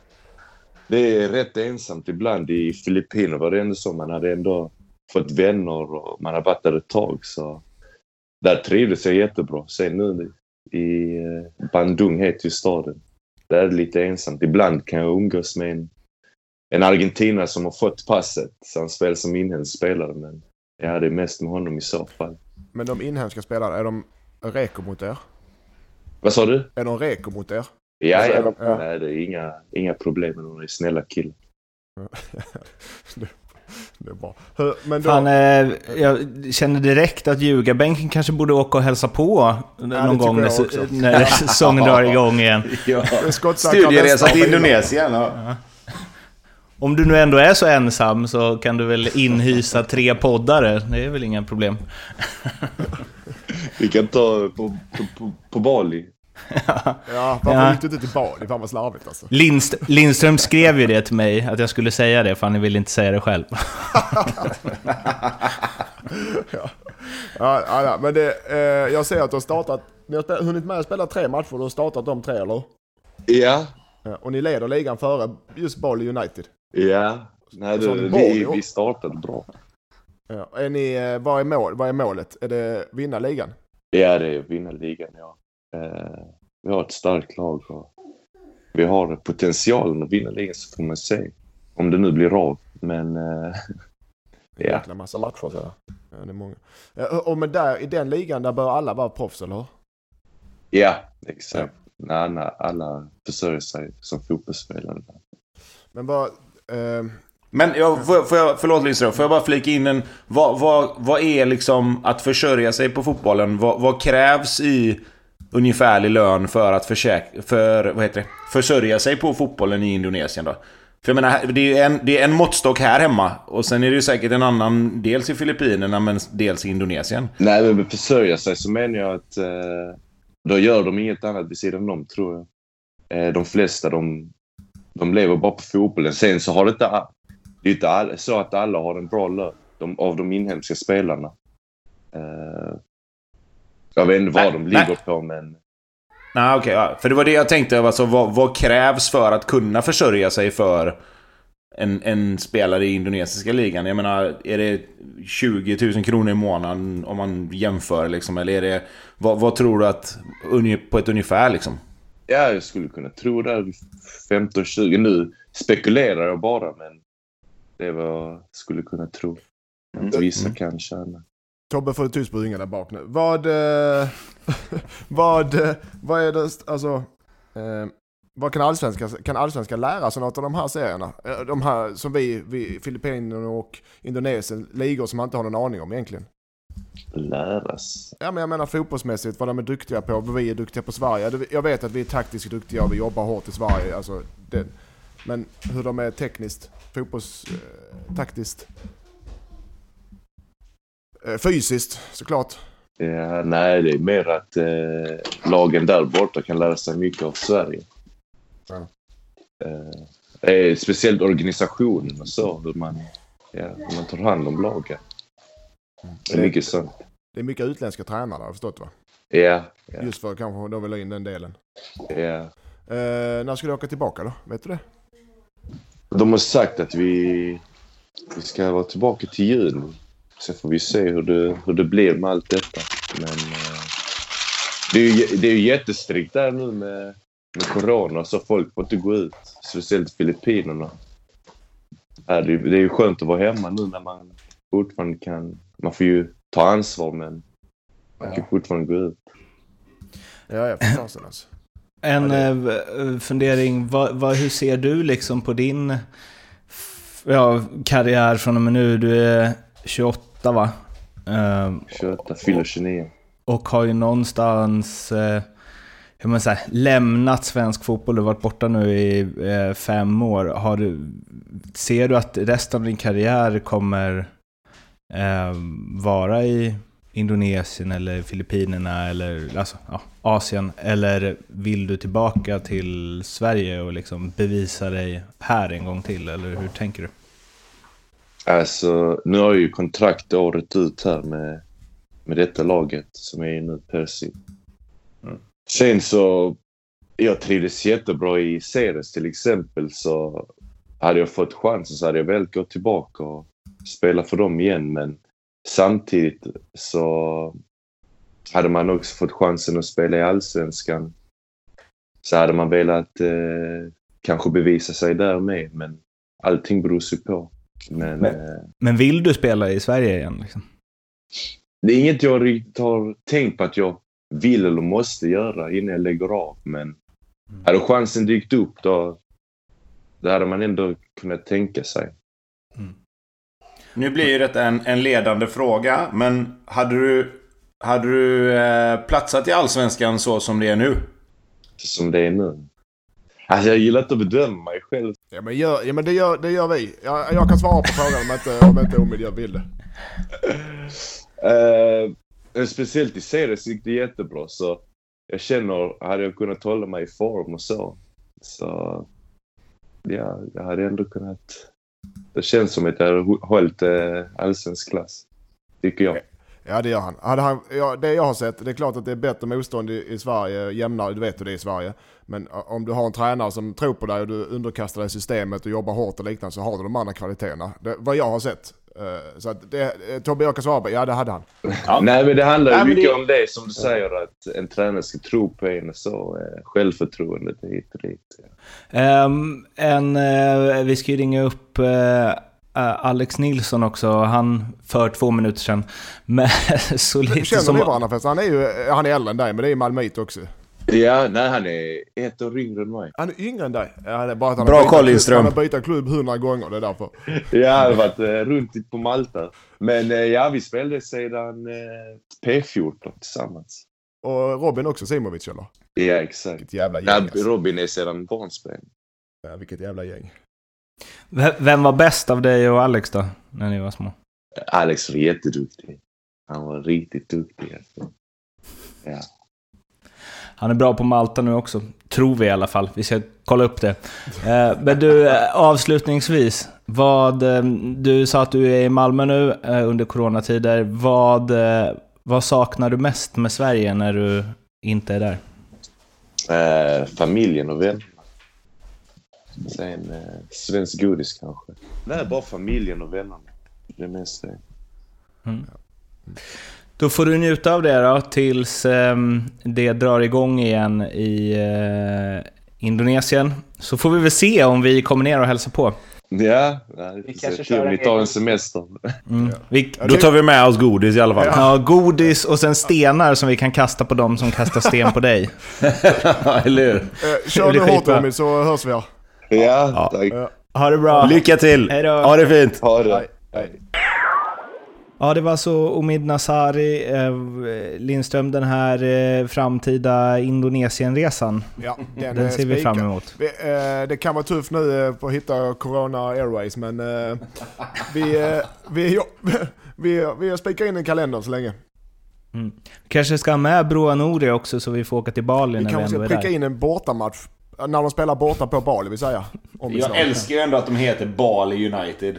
det är rätt ensamt ibland. I Filippinerna var det ändå så. Man hade ändå fått vänner och man har varit där ett tag. Så där trivdes jag jättebra. Sen nu i eh, Bandung heter ju staden. Där är det lite ensamt. Ibland kan jag umgås med en, en argentinare som har fått passet. Så han spelar som inhemsk spelare. Men ja, det är mest med honom i så fall. Men de inhemska spelarna, är de reko mot er? Vad sa du? Är de reko mot er? Ja, Alltså, ja. de- Nej, det är inga, inga problem med är snälla killar. *laughs* det, det är bra. Men då, Fan, eh, jag känner direkt att ljugarbänken kanske borde åka och hälsa på någon tycker gång när, när *laughs* säsongen drar igång igen. Ja. Studieresa till. Indonesien. Ja. Om du nu ändå är så ensam så kan du väl inhysa tre poddare? Det är väl inga problem. Vi kan ta på, på, på, på Bali. Ja, varför Ja. gick du inte till Bali? Fan vad slarvigt alltså. Lindst Lindström skrev ju det till mig, att jag skulle säga det, för han ville inte säga det själv. *laughs* Ja, ja, ja men det, eh, jag ser att du har startat, ni har hunnit med att spela tre matcher, du har startat de tre eller? Ja, Ja, och ni leder ligan före just Bali United. ja. Nej, ni vi, vi startade bra. Ja, är ni, eh, vad, är mål, vad är målet? Är det vinna ligan? Ja, det är att vinna ligan, ja. Eh, vi har ett starkt lag och vi har potentialen att vinna ligan så får man se. Om det nu blir av. Men eh, Det *laughs* är Ja. jäkla massa matcher så. Ja, det är många. Ja, och men där, i den ligan där bör alla vara proffs, eller hur? ja, exakt. Nej, nej, alla försörjer sig som fotbollsspelare. Men vad... Eh, Men jag, får, får jag, förlåt Lindström, får jag bara flika in en... Vad, vad, vad är liksom att försörja sig på fotbollen? Vad, vad krävs i ungefärlig lön för att försäk, för, vad heter det? försörja sig på fotbollen i Indonesien då? För jag menar, det är ju en, det är en måttstock här hemma och sen är det ju säkert en annan dels i Filippinerna men dels i Indonesien. Nej, men försörja sig så menar jag att eh, då gör de inget annat vid sidan om, tror jag. Eh, de flesta, de, de lever bara på fotbollen. Sen så har det inte... Det är inte all, så att alla har en bra lön de, av de inhemska spelarna. Eh, jag vet inte vad Nej, de nej. ligger på, men... Nej okej, ja. för det var det jag tänkte, alltså, vad, vad krävs för att kunna försörja sig för en, en spelare i indonesiska ligan? Jag menar, är det 20 000 kronor i månaden om man jämför liksom? Eller är det... Vad, vad tror du att... På ett ungefär liksom? Ja, jag skulle kunna tro det. 15-20. Nu spekulerar jag bara, men det är vad jag skulle kunna tro. Att vissa Mm. kan tjäna. Tobbe får tyst på ringen där bak nu. Vad... Eh, *laughs* vad, eh, vad är det... Alltså... Eh, vad kan allsvenskan, kan allsvenskan lära sig något av de här serierna? Eh, De här som vi, vi Filippinerna och Indonesien, ligor som man inte har någon aning om egentligen. Läras. Ja men jag menar fotbollsmässigt, vad de är duktiga på, vad vi är duktiga på Sverige. Jag vet att vi är taktiskt duktiga och vi jobbar hårt i Sverige. Alltså, det, men hur de är tekniskt, fotbolls... Eh, taktiskt. Eh, fysiskt såklart. Ja, nej, det är mer att eh, lagen där borta kan lära sig mycket av Sverige. Ja. Eh, eh, speciellt organisationen och så, hur man, ja, hur man tar hand om lagen. Det är mycket sånt. Det är mycket utländska tränare har jag förstått va? Ja, ja, Just för kanske de vill ha in den delen. ja. Eh, när ska du åka tillbaka då? Vet du det? De har sagt att vi, vi ska vara tillbaka till juni. Sen får vi se hur det, hur det blir med allt detta. Men eh, det är ju det är ju jättestrikt där nu med, med corona, så folk får inte gå ut. Speciellt Filippinerna. Det, är- det är ju skönt att vara hemma nu när man fortfarande kan... Man får ju ta ansvar, men man kan fortfarande gå ut. Ja, jag förstår sen alltså. *clears throat* En eh, fundering, vad, vad, hur ser du liksom på din ja, karriär från och med nu? Du är 28 va? Eh, 28, fyller 29. och har ju någonstans eh, hur man säger, lämnat svensk fotboll. Du har varit borta nu i eh, fem år. Har du, ser du att resten av din karriär kommer eh, vara i Indonesien eller Filippinerna eller alltså, ja, Asien? Eller vill du tillbaka till Sverige och liksom bevisa dig här en gång till? Eller hur tänker du? Alltså, nu har jag ju kontrakt året ut här med, med detta laget som är nu, Percy. Sen så, jag trivdes jättebra i Ceres till exempel så hade jag fått chansen så hade jag väl gått tillbaka och spela för dem igen men samtidigt så hade man också fått chansen att spela i Allsvenskan. Så hade man velat eh, kanske bevisa sig där med men allting beror sig på. Men, Men- eh, Men vill du spela i Sverige igen? Liksom? det är inget jag riktigt har tänkt på att jag vill eller måste göra innan jag lägger av. Men hade chansen dykt upp då, då hade man ändå kunnat tänka sig. Nu blir ju detta en, en ledande fråga, men hade du... Hade du eh, platsat i Allsvenskan så som det är nu? Som det är nu. Alltså jag gillar inte att bedöma mig själv. Ja men, gör, ja, men det, gör, det gör vi. Jag, jag kan svara på frågan om inte, om inte Omid vill det. *laughs* Eh, speciellt i Ceres gick det jättebra så jag känner, hade jag kunnat hålla mig i form och så, så ja, jag hade ändå kunnat... Det känns som att jag hade hållit eh, allsvensk klass, tycker jag. Ja det gör han. Hade han ja, det jag har sett, det är klart att det är bättre motstånd i, i Sverige, jämnare, du vet hur det är i Sverige. Men uh, om du har en tränare som tror på dig och du underkastar dig systemet och jobbar hårt och liknande så har du de andra kvaliteterna. Det, vad jag har sett. Uh, så att det, eh, Tobbe jag kan svara på, ja det hade han. Ja. Nej, men det handlar ju mycket det- om det som du säger, att en tränare ska tro på en så. Eh, självförtroendet hit och dit. Ehm, en, eh, vi ska ju ringa upp eh, eh, Alex Nilsson också, han för två minuter sedan. *laughs* Men så lite Känner som... ni varandra förresten? Han är ju han är äldre än dig men det är ju malmöit också. Ja, nej, han är ett år yngre än mig. Han är yngre än dig. Ja, det är bara att han Bra koll. Lindström. Han har bytt klubb hundra gånger, det är därför. Jag har varit eh, runt på Malta. Men eh, ja, vi spelade sedan eh, P14 tillsammans. Och Robin också, Simovic eller? Ja, exakt. Vilket jävla gäng Ja, alltså. Robin är sedan barnsben. ja, Vilket jävla gäng. V- Vem var bäst av dig och Alex då, när ni var små? Alex var jätteduktig. Han var riktigt duktig. Alltså. Ja. Han är bra på Malta nu också, tror vi i alla fall. Vi ska kolla upp det. Eh, Men du, eh, avslutningsvis. Vad, eh, du sa att du är i Malmö nu under coronatider. Vad, vad saknar du mest med Sverige när du inte är där? Eh, familjen och vännerna. Sen eh, svensk godis kanske. Nej, bara familjen och vännerna. Det mesta. Då får du njuta av det då, tills eh, det drar igång igen i eh, Indonesien. Så får vi väl se om vi kommer ner och hälsar på. Ja, vi kanske kör en tar en semester. Mm. Vi, Då tar vi med oss godis i alla fall. ja, godis och sen stenar som vi kan kasta på dem som kastar sten på dig. *laughs* Eller hur? Eh, kör du hårt. Robin så hörs vi här. Ja, Ja. tack. Ja. Ha det bra. Lycka till! Hej då. Ha det fint! Ha det. Hej. Hej. Ja, det var så Omid Nasari, eh, Lindström, den här eh, framtida Indonesienresan. Ja, den, Den ser vi fram emot. Vi, eh, det kan vara tufft nu eh, att hitta Corona Airways men eh, vi, eh, vi, jo- *laughs* vi, vi spikar in en kalender så länge. Kanske ska ha med Broa Nouri också så vi får åka till Bali Vi när vi kanske ändå ska är pricka där. in en bortamatch när de spelar borta på Bali vill säga. Vi Jag älskar ju ändå att de heter Bali United.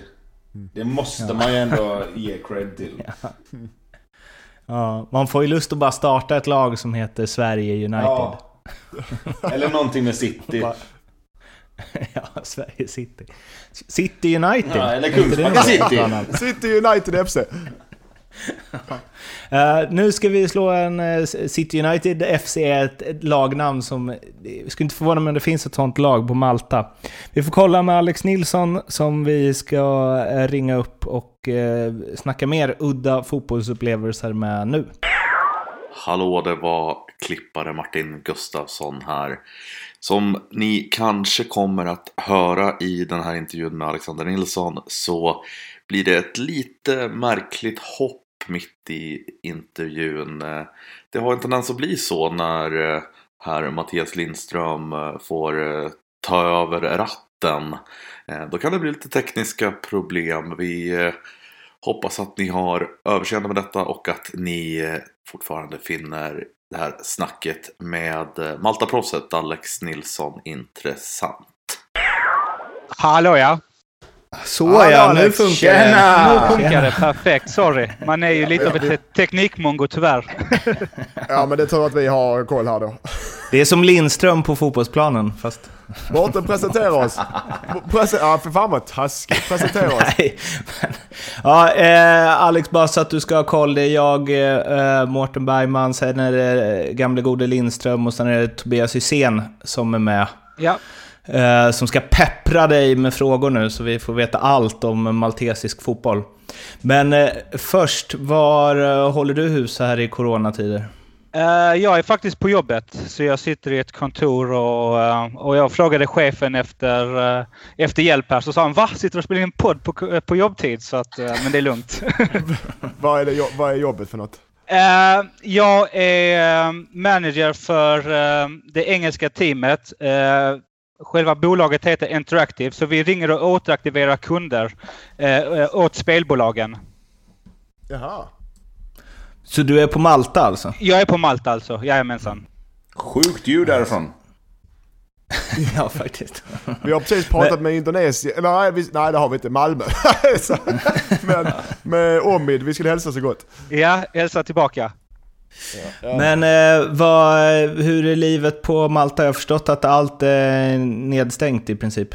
Det måste man ju ändå ge cred till. *laughs* Ja, man får ju lust att bara starta ett lag som heter Sverige United. Ja. Eller någonting med City. *laughs* Ja, Sverige City. City United. Ja, eller Kungsbacka City. City United FC uh, *laughs* nu ska vi slå en uh, City United FC är ett, ett lagnamn som... Det skulle inte förvåna mig om det finns ett sånt lag på Malta. Vi får kolla med Alex Nilsson som vi ska uh, ringa upp och uh, snacka mer udda fotbollsupplevelser med nu. Hallå, det var klippare Martin Gustafsson här. Som ni kanske kommer att höra i den här intervjun med Alexander Nilsson så blir det ett lite märkligt hopp mitt i intervjun. Eh, det har en tendens att bli så när eh, herr Mattias Lindström eh, får ta över ratten. Då kan det bli lite tekniska problem. Vi hoppas att ni har överseende med detta och att ni fortfarande finner det här snacket med eh, Maltaproffset Alex Nilsson intressant. Hallå ja! Så Hallå, ja, nu funkar det. Tjena! Nu funkar det perfekt, sorry. Man är ju lite av ett te- teknikmongo tyvärr. *laughs* Ja men det är tur att vi har koll här då. Det är som Lindström på fotbollsplanen, fast... Mårten presentera oss. Prese- ja för fan vad taskigt. Presentera oss. Nej, men, ja, eh, Alex, bara så att du ska ha koll. Det är jag, eh, Mårten Bergman, sen är det gamle gode Lindström och sen är det Tobias Hysén som är med. Ja, Eh, som ska peppra dig med frågor nu så vi får veta allt om maltesisk fotboll. Men eh, först, var eh, håller du hus här i coronatider? Eh, jag är faktiskt på jobbet så jag sitter i ett kontor och, eh, och jag frågade chefen efter, eh, efter hjälp här så sa han va? Sitter du och spelar in en podd på, på jobbtid? Så att, eh, men det är lugnt. *laughs* Vad är, det, vad är jobbet för något? Jag är manager för det engelska teamet. Själva bolaget heter Interactive så vi ringer och återaktiverar kunder eh, eh, åt spelbolagen. Jaha. Så du är på Malta alltså? Jag är på Malta alltså, jajamensan. Sjukt ljud därifrån. *laughs* ja, faktiskt. Vi har precis pratat med Indonesien, nej, vi, nej det har vi inte, Malmö. *laughs* *laughs* Men med Omid, vi skulle hälsa så gott. Ja, hälsa tillbaka. Men eh, vad, hur är livet på Malta? Jag har förstått att allt är nedstängt i princip.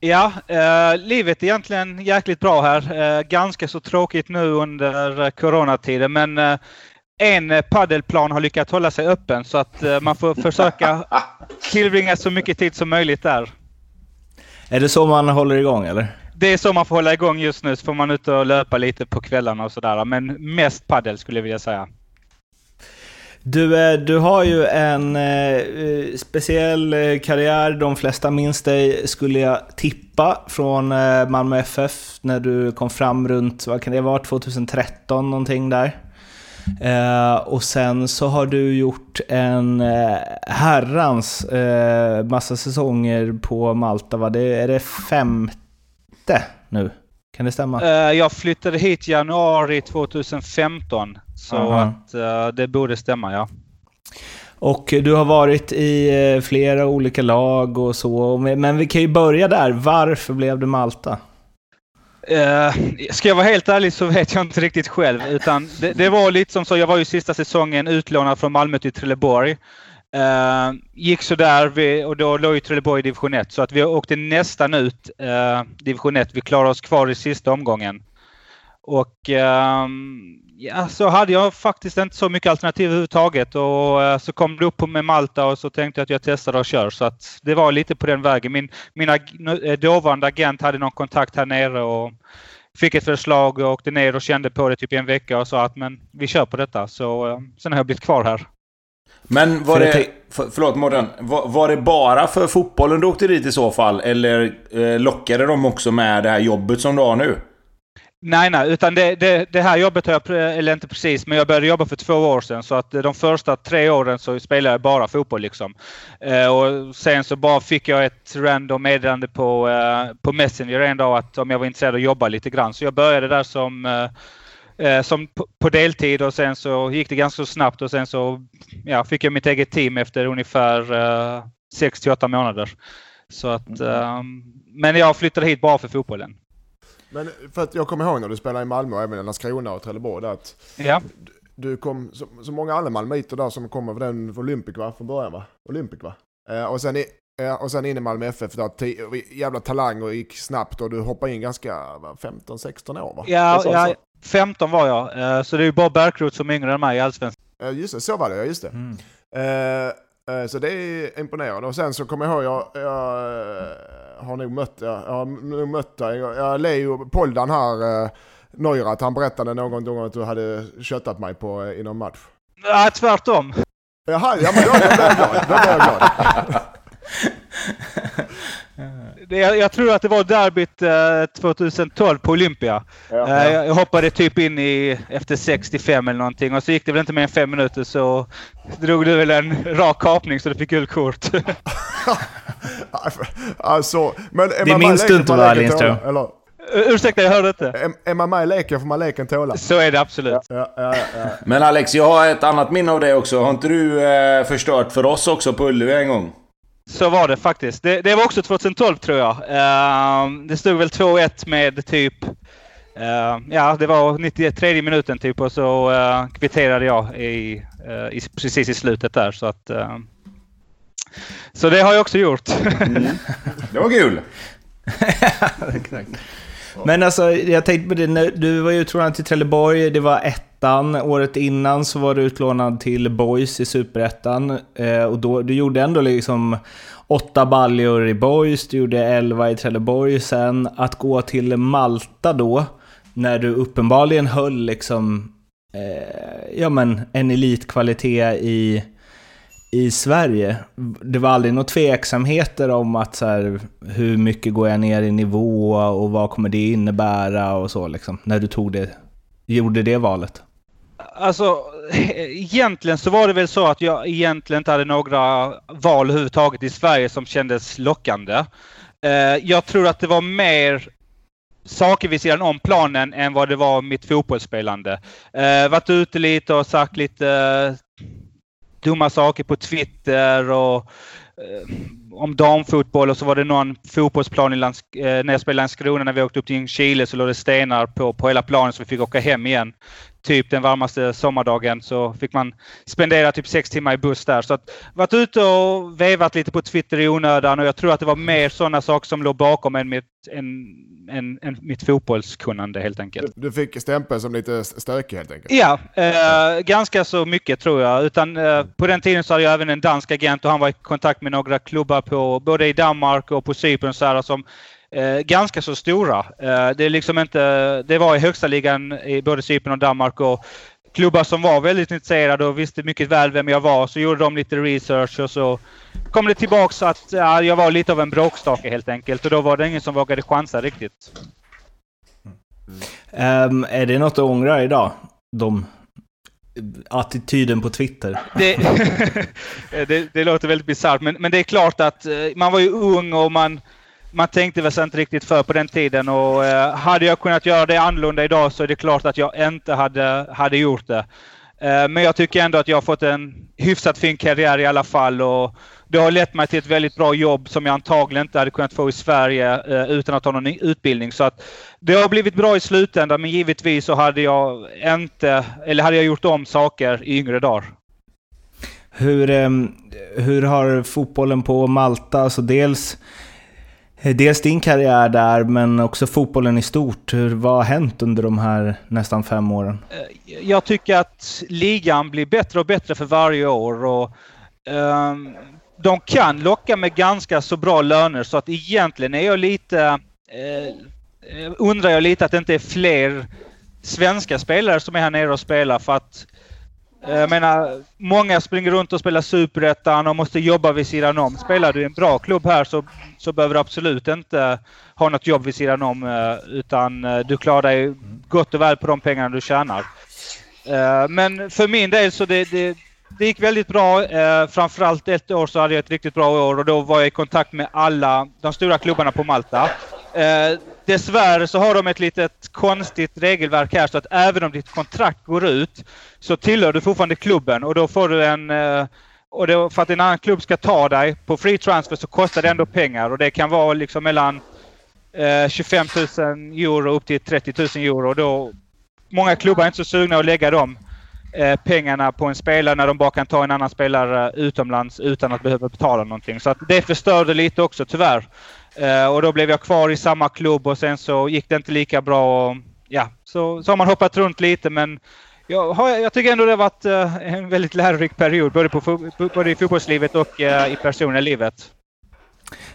Ja, eh, livet är egentligen jäkligt bra här. Eh, ganska så tråkigt nu under coronatiden, men eh, en paddelplan har lyckats hålla sig öppen så att eh, man får försöka *laughs* tillbringa så mycket tid som möjligt där. Är det så man håller igång eller? Det är så man får hålla igång just nu, så får man ut och löpa lite på kvällarna och sådär. Men mest paddel skulle jag vilja säga. Du, eh, du har ju en eh, eh speciell eh, karriär. De flesta minns dig, skulle jag tippa, från eh, Malmö FF när du kom fram runt, vad kan det vara, 2013 någonting där. Eh, och sen så har du gjort en eh, herrans eh, massa säsonger på Malta, va? Det, är det femte nu? Kan det stämma? Eh, jag flyttade hit januari 2015. Så Aha. att eh, det borde stämma, ja. Och du har varit i eh, flera olika lag och så. Men vi kan ju börja där. Varför blev det Malta? Ska jag vara helt ärlig så vet jag inte riktigt själv. Utan det, det var lite som så, jag var ju sista säsongen utlånad från Malmö till Trelleborg. Uh, gick sådär vi, och då låg ju Trelleborg i division 1. Så att vi åkte nästan ut uh, eh, division 1. Vi klarade oss kvar i sista omgången. Och uh, ja, så hade jag faktiskt inte så mycket alternativ överhuvudtaget. Och uh, så kom det upp med Malta och så tänkte jag att jag testar och kör. Så att det var lite på den vägen. Min, mina dåvarande agent hade någon kontakt här nere och fick ett förslag och åkte ner och kände på det typ i en vecka och sa att men vi kör på detta. Så sen har jag blivit kvar här. Men var För det... För, förlåt Mårten. Var, var det bara för fotbollen du åkte dit i så fall? Eller eh, lockade de också med det här jobbet som du har nu? Nej, nej, utan det, det, det här jobbet har jag, eller inte precis, men jag började jobba för två år sedan så att de första tre åren så spelade jag bara fotboll liksom. Eh, och sen så bara fick jag ett random meddelande på, eh, på Messenger en dag att om jag var intresserad av att jobba lite grann. Så jag började där som, eh, eh, som på, på deltid och sen så gick det ganska snabbt och sen så ja, fick jag mitt eget team efter ungefär eh, 6 till 8 månader. Så att, eh, men jag flyttade hit bara för fotbollen. Men för att jag kommer ihåg när du spelade i Malmö och även i Landskrona och Trelleborg där att Ja. du kom, så, så många andra malmöiter där som kom över den Olympic va, från början va? Olympic va? Eh, och, sen i, eh, och sen in i Malmö FF där, jävla talang och gick snabbt och du hoppade in ganska va, 15-16 år va? Ja, sa ja så. 15 var jag. Eh, Så det är ju bara Bärkroth som är yngre än mig i Allsvenskan. Eh, just det, så var det ja, just det. Mm. Eh, eh, så det är imponerande. Och sen så kommer jag ihåg, jag, jag eh, har nog mött, jag, jag har nog mött dig. Jag, jag Leo Poldan här, eh, Neurath, han berättade någon gång att du hade köttat mig på, eh, i någon match. Ja, tvärtom. Jaha, ja men då, då blev jag glad. Då blev jag glad. Det, jag, jag tror att det var derbyt eh, 2012 på Olympia. Ja. Eh, jag, jag hoppade typ in i efter 65 eller någonting och så gick det väl inte mer än fem minuter så drog du väl en rak kapning så du fick gult kort. *laughs* Alltså, men är Det minns du inte, va, Lindström? ursäkta, jag hörde inte. Är, är man med i leken får man leken tåla. Så är det absolut. Ja, ja, ja. Men Alex, jag har ett annat minne av det också. Har inte du eh, förstört för oss också på Ullevi en gång? Så var det faktiskt. Det, det var också 2012 tror jag. Eh, det stod väl 2-1 med typ... eh, ja, det var 93 minuten typ och så uh, kvitterade jag i, eh, i, precis i slutet där. Så, att, eh, så det har jag också gjort. *laughs* Det var kul! *laughs* Exakt. Men alltså, jag tänkte på det, när du var ju utlånad till Trelleborg, det var ettan. Året innan så var du utlånad till Boys i Superettan. Eh, och då, du gjorde ändå liksom åtta baljor i Boys, du gjorde elva i Trelleborg. Sen att gå till Malta då, när du uppenbarligen höll liksom, eh, ja men en elitkvalitet i i Sverige. Det var aldrig några tveksamheter om att så här, hur mycket går jag ner i nivå och vad kommer det innebära och så liksom. När du tog det, gjorde det valet. Alltså, egentligen så var det väl så att jag egentligen inte hade några val överhuvudtaget i Sverige som kändes lockande. Eh, jag tror att det var mer saker vid sidan om planen än vad det var mitt fotbollsspelande. Eh, varit ute lite och sagt lite dumma saker på Twitter och eh, om damfotboll och så var det någon fotbollsplan i Lands, eh, när jag spelade i Landskrona när vi åkte upp till Chile så låg det stenar på, på hela planen så vi fick åka hem igen. Typ den varmaste sommardagen så fick man spendera typ sex timmar i buss där. Så att varit ute och vevat lite på Twitter i onödan och jag tror att det var mer sådana saker som låg bakom än mitt, än, än, än mitt fotbollskunnande helt enkelt. Du fick stämpel som lite stökig helt enkelt. Ja, eh, ganska så mycket tror jag. Utan, eh, på den tiden så hade jag även en dansk agent och han var i kontakt med några klubbar på både i Danmark och på Cypern så här, som eh, ganska så stora. Eh, det, är liksom inte, det var i högsta ligan i både Cypern och Danmark och klubbar som var väldigt intresserade och visste mycket väl vem jag var. Så gjorde de lite research och så kom det tillbaks att ja, jag var lite av en bråkstake helt enkelt och då var det ingen som vågade chansa riktigt. Ehm, är det något du ångrar idag? De, attityden på Twitter? Det, *laughs* det, det låter väldigt bisarrt men, men det är klart att eh, man var ju ung och man, man tänkte väl sig inte riktigt för på den tiden och eh, hade jag kunnat göra det annorlunda idag så är det klart att jag inte hade, hade gjort det. Eh, men jag tycker ändå att jag har fått en hyfsat fin karriär i alla fall och det har lett mig till ett väldigt bra jobb som jag antagligen inte hade kunnat få i Sverige eh, utan att ha någon utbildning. Så att det har blivit bra i slutändan men givetvis så hade jag inte, eller hade jag gjort om saker i yngre dagar. Hur, eh, hur har fotbollen på Malta, alltså dels, Eh, dels din karriär där, men också fotbollen i stort. Hur, vad har hänt under de här nästan fem åren? Eh, jag tycker att ligan blir bättre och bättre för varje år. Och, um, de kan locka med ganska så bra löner så att egentligen är jag lite... Uh, undrar jag lite att det inte är fler svenska spelare som är här nere och spelar för att jag menar, många springer runt och spelar superettan och måste jobba vid sidan om. Spelar du i en bra klubb här så, så behöver du absolut inte ha något jobb vid sidan om eh, utan eh, du klarar dig gott och väl på de pengarna du tjänar. Eh, men för min del så det, det, det gick väldigt bra. Framförallt ett år så hade jag ett riktigt bra år och då var jag i kontakt med alla de stora klubbarna på Malta. Dessvärre så har de ett litet konstigt regelverk här så att även om ditt kontrakt går ut så tillhör du fortfarande klubben och då får du en och då, för att en annan klubb ska ta dig på free transfer så kostar det ändå pengar och det kan vara liksom mellan eh, 25 000 euro upp till 30 000 euro. Då, många klubbar är inte så sugna att lägga de eh, pengarna på en spelare när de bara kan ta en annan spelare utomlands utan att behöva betala någonting. Så att det förstörde lite också tyvärr. Eh, och då blev jag kvar i samma klubb och sen så gick det inte lika bra. Och, ja, så, så har man hoppat runt lite men jag, har, jag tycker ändå det har varit eh, en väldigt lärorik period både, på, både i fotbollslivet och eh, i personliga livet.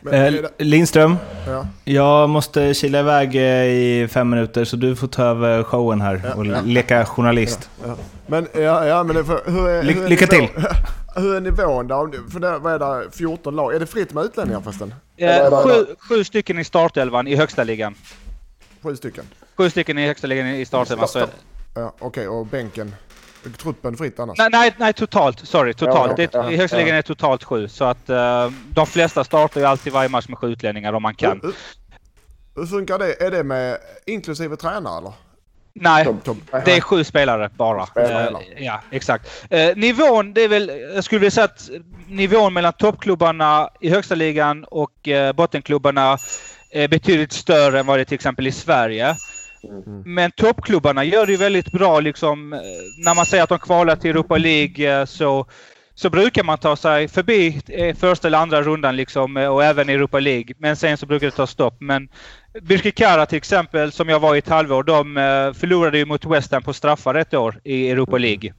Men, Eh, Lindström, ja. jag måste kila iväg eh, i fem minuter så du får ta över showen här och leka journalist. Men, ja, ja, men det, för, hur är, Ly- hur är lycka nivån, till. *laughs* Hur är nivån där? För det, vad är det, 14 lag? Är det fritt med utlänningar förresten? Eh, sju, sju stycken i startelvan i högsta ligan. Sju stycken? Sju stycken i högsta ligan i startelvan. Så, Ja, Okej, och bänken? Truppen fritt annars? nej, nej, nej, totalt. Sorry, totalt. Ja, det, ja, I högsta ja. ligan är det totalt sju. Så att eh, de flesta startar ju alltid varje match med sju utlänningar om man kan. Hur, hur funkar det? Är det med inklusive tränare eller? Nej, Tom- Tom, det är sju spelare bara. Spelare. Eh, ja, exakt. Eh, nivån, det är väl... Jag skulle vilja säga att nivån mellan toppklubbarna i högsta ligan och bottenklubbarna är betydligt större än vad det är till exempel i Sverige. Men toppklubbarna gör det ju väldigt bra liksom. eh, När man säger att de kvalar till Europa League eh, så, så brukar man ta sig förbi eh, första eller andra rundan liksom och även Europa League. Men sen så brukar det ta stopp. Men Birkirkara till exempel, som jag var i ett halvår, de förlorade ju mot West Ham på straffar ett år i Europa League.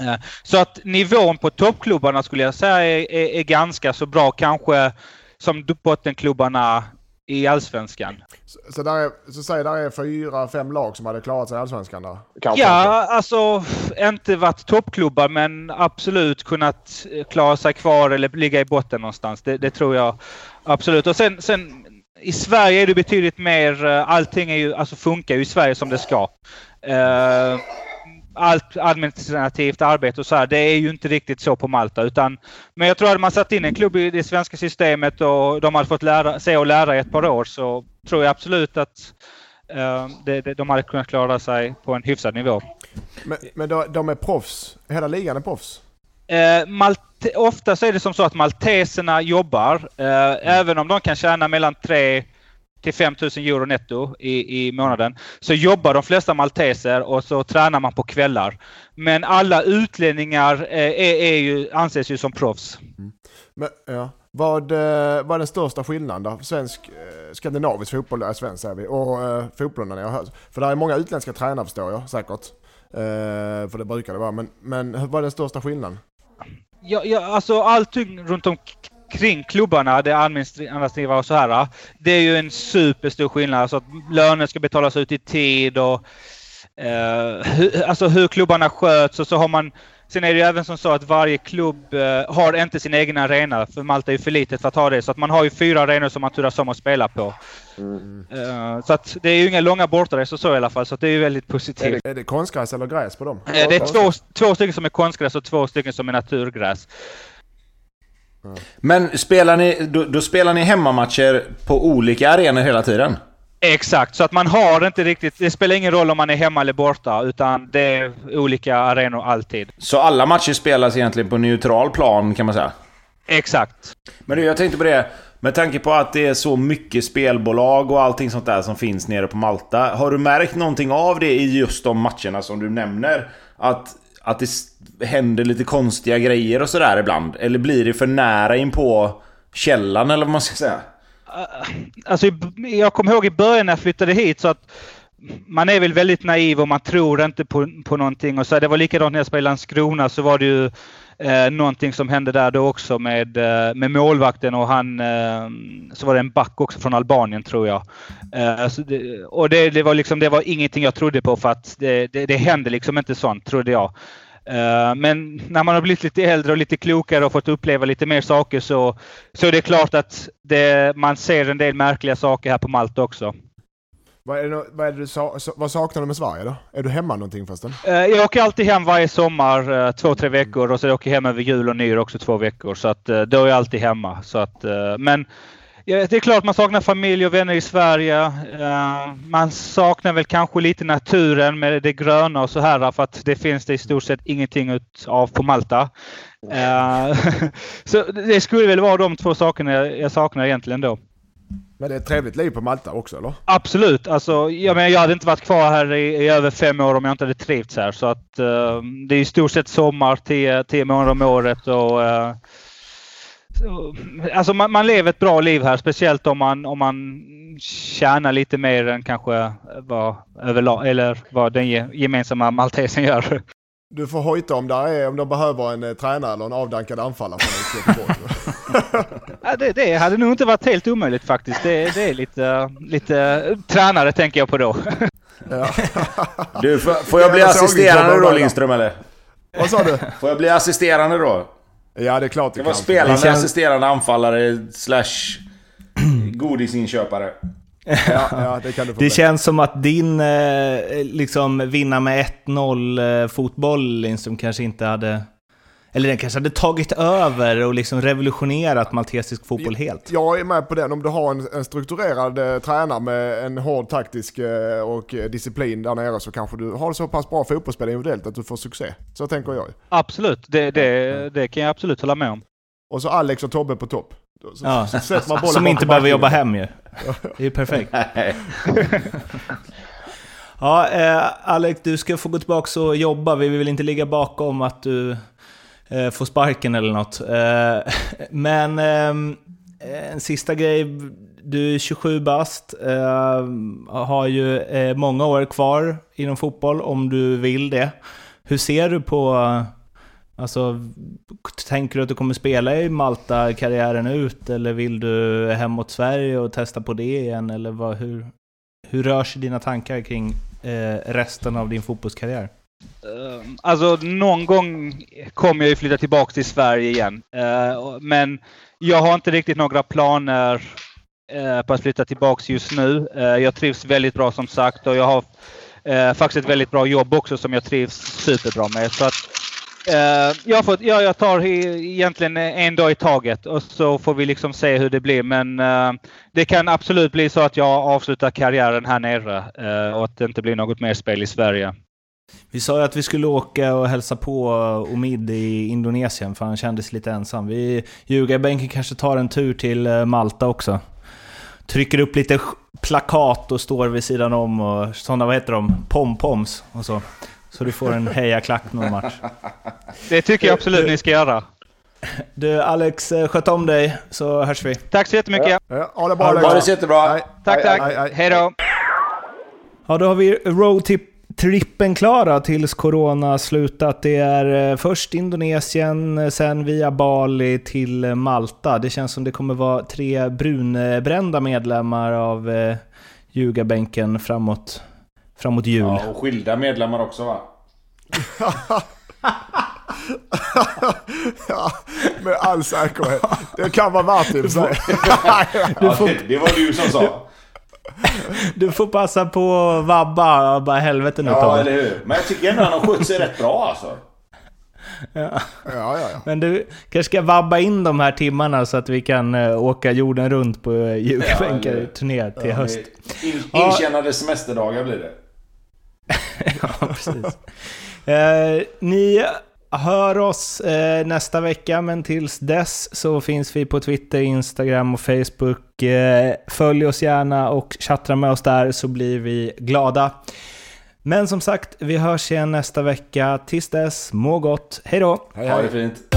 Eh, Så att nivån på toppklubbarna skulle jag säga är, är, är ganska så bra kanske som bottenklubbarna i Allsvenskan. Så, så, där är, så säg där är fyra, fem lag som hade klarat sig i Allsvenskan där? Kanske. Ja, alltså inte varit toppklubbar men absolut kunnat eh, klara sig kvar eller ligga i botten någonstans. Det, det tror jag absolut. Och sen, sen i Sverige är det betydligt mer, eh, allting är ju, alltså funkar ju i Sverige som det ska. Eh, allt administrativt arbete och så här, det är ju inte riktigt så på Malta. Utan, men jag tror att man satt in en klubb i det svenska systemet och de hade fått lära, se och lära i ett par år så tror jag absolut att eh, det, det, de hade kunnat klara sig på en hyfsad nivå. Men, men de, de är proffs? Hela ligan är proffs? Eh, Malte, ofta så är det som så att malteserna jobbar. Eh, även om de kan tjäna mellan 3 till 5 000 euro netto i, i månaden. Så jobbar de flesta malteser och så tränar man på kvällar. Men alla utlänningar eh, är, är ju, anses ju som proffs. Men, ja. Vad, eh, vad är den största skillnaden då? Svensk, eh, skandinavisk fotboll är svensk säger vi. Och eh, fotbollen jag hört. För det är många utländska tränare förstår jag säkert. Eh, för det brukar det vara. Men, men vad är den största skillnaden? Ja, ja, alltså allting runt omkring klubbarna, det administrativa och så här. Det är ju en superstor skillnad. Alltså att löner ska betalas ut i tid och eh, hur, alltså hur klubbarna sköts och så har man Sen är det ju även som så att varje klubb eh, har inte sin egen arena, för Malta är ju för litet för att ha det. Så att man har ju fyra arenor som man turas om att spela på. Eh, så att det är ju inga långa bortaresor så i alla fall, så det är ju väldigt Är positivt. det, är det konstgräs eller gräs på dem? Eh, Det är två, två stycken som är konstgräs och två stycken som är naturgräs. Men spelar ni, då, då spelar ni hemmamatcher på olika arenor hela tiden? Exakt, så att man har inte riktigt... Det spelar ingen roll om man är hemma eller borta, utan det är olika arenor alltid. Så alla matcher spelas egentligen på neutral plan kan man säga? Exakt. Men du, jag tänkte på det. Med tanke på att det är så mycket spelbolag och allting sånt där som finns nere på Malta. Har du märkt någonting av det i just de matcherna som du nämner? Att, att det händer lite konstiga grejer och sådär ibland? Eller blir det för nära in på källan eller vad man ska säga? Eh, alltså, jag kommer ihåg i början när jag flyttade hit så att man är väl väldigt naiv och man tror inte på, på någonting. Och så, det var likadant när jag spelade i Landskrona så var det ju eh, någonting som hände där då också med, eh, med målvakten och han... Eh, så var det en back också från Albanien tror jag. Eh, det, och det, det var liksom, det var ingenting jag trodde på för att det, det, det hände liksom inte sånt trodde jag. Eh, Men när man har blivit lite äldre och lite klokare och fått uppleva lite mer saker så, så är det klart att det, man ser en del märkliga saker här på Malta också. Vad, är det, vad, är det du sa, vad saknar du med Sverige då? Är du hemma någonting förresten? Eh, Jag åker alltid hem varje sommar eh, två, tre veckor och så åker jag hem över jul och nyår också två veckor. Så att då är jag alltid hemma. Så att, men det är klart man saknar familj och vänner i Sverige. Eh, Man saknar väl kanske lite naturen med det gröna och så här för att det finns det i stort sett ingenting ut av på Malta. Eh, *laughs* Så det skulle väl vara de två sakerna jag saknar egentligen då. Men det är ett trevligt liv på Malta också eller? Absolut. Alltså, jag, menar, jag hade inte varit kvar här i, i över fem år om jag inte hade trivts här. Så att, eh, det är i stort sett sommar, tio, tio månader om året. Och, alltså man, man lever ett bra liv här, speciellt om man, om man tjänar lite mer än kanske vad, överlag, eller vad den ge, gemensamma maltesen gör. Du får hojta om, där är, om de behöver en eh, tränare eller en avdankad anfallare från Göteborg. *laughs* Ja, det, det hade nog inte varit helt omöjligt faktiskt. Det, det är lite, lite tränare tänker jag på då. ja. Du, får, får jag bli assisterande då Lindström eller? Vad sa du? Får jag bli assisterande då? Ja det är klart du Jag var kan. spelande Det känns- assisterande anfallare slash godisinköpare. Ja, ja det kan du få Det bli. känns som att din eh, liksom vinna med 1-0 eh, fotboll Lindström kanske inte hade... Eller den kanske hade tagit över och liksom revolutionerat maltesisk fotboll helt. Jag är med på den. Om du har en, en strukturerad eh, tränare med en hård taktisk eh, och eh, disciplin där nere så kanske du har så pass bra fotbollsspel individuellt att du får succé. Så tänker jag. Absolut, det, det, det kan jag absolut hålla med om. Och så Alex och Tobbe på topp. Så, Ja. så Som inte behöver jobba hem ju. Det är ju perfekt. *laughs* Ja, eh, Alex, du ska få gå tillbaka och jobba. Vi vill inte ligga bakom att du eh, får sparken eller något. Eh, *laughs* men ehm, eh, en sista grej. Du är 27 bast, eh, har ju eh, många år kvar inom fotboll om du vill det. Hur ser du på... Alltså, tänker du att du kommer spela i Malta karriären ut eller vill du hem mot Sverige och testa på det igen? Eller vad, hur, hur rör sig dina tankar kring eh, resten av din fotbollskarriär? Ehm, alltså någon gång kommer jag ju flytta tillbaka till Sverige igen. Ehm, men jag har inte riktigt några planer eh, på att flytta tillbaka just nu. Ehm, jag trivs väldigt bra som sagt och jag har eh, faktiskt ett väldigt bra jobb också som jag trivs superbra med. Så att, jag, får, ja, jag tar egentligen en dag i taget och så får vi liksom se hur det blir. Men det kan absolut bli så att jag avslutar karriären här nere eh, och att det inte blir något mer spel i Sverige. Vi sa ju att vi skulle åka och hälsa på Omid i Indonesien för han kändes lite ensam. Vi ljugarbänken kanske tar en tur till eh, Malta också. Trycker upp lite plakat och står vid sidan om och sådana, vad heter de? Pompoms och så. Så du får en hejaklack någon match. Det tycker jag absolut ni ska göra. Du Alex, eh, sköt om dig så hörs vi. Tack så jättemycket. Ja, ha det bra Ha det Leksand. jättebra. Nej. Tack, tack. Hej, då. Ja, då har vi roadtrippen klara tills corona slutat. Det är eh, först Indonesien, eh, sen via Bali till eh, Malta. Det känns som det kommer vara tre brunbrända medlemmar av eh, ljugarbänken framåt, framåt jul. Ja, och skilda medlemmar också va? *laughs* ja, med all säkerhet. Det kan vara värt i sig. *laughs* Det, det var du som sa. Du får passa på att vabba och bara helvete nu Ja, eller hur? Men jag tycker ändå han har skött sig rätt bra alltså. Ja. Ja, ja, ja. Men du kanske ska vabba in de här timmarna så att vi kan eh, åka jorden runt på Ja, ljugarbänkar eller- turné till höst. In, Ja. intjänade semesterdagar blir det. *laughs* Ja, precis. Eh, ni hör oss eh, nästa vecka, men tills dess så finns vi på Twitter, Instagram och Facebook. Eh, följ oss gärna och chattra med oss där så blir vi glada. Men som sagt, vi hörs igen nästa vecka. Tills dess, må gott. Hej då! Hej, Ha det fint.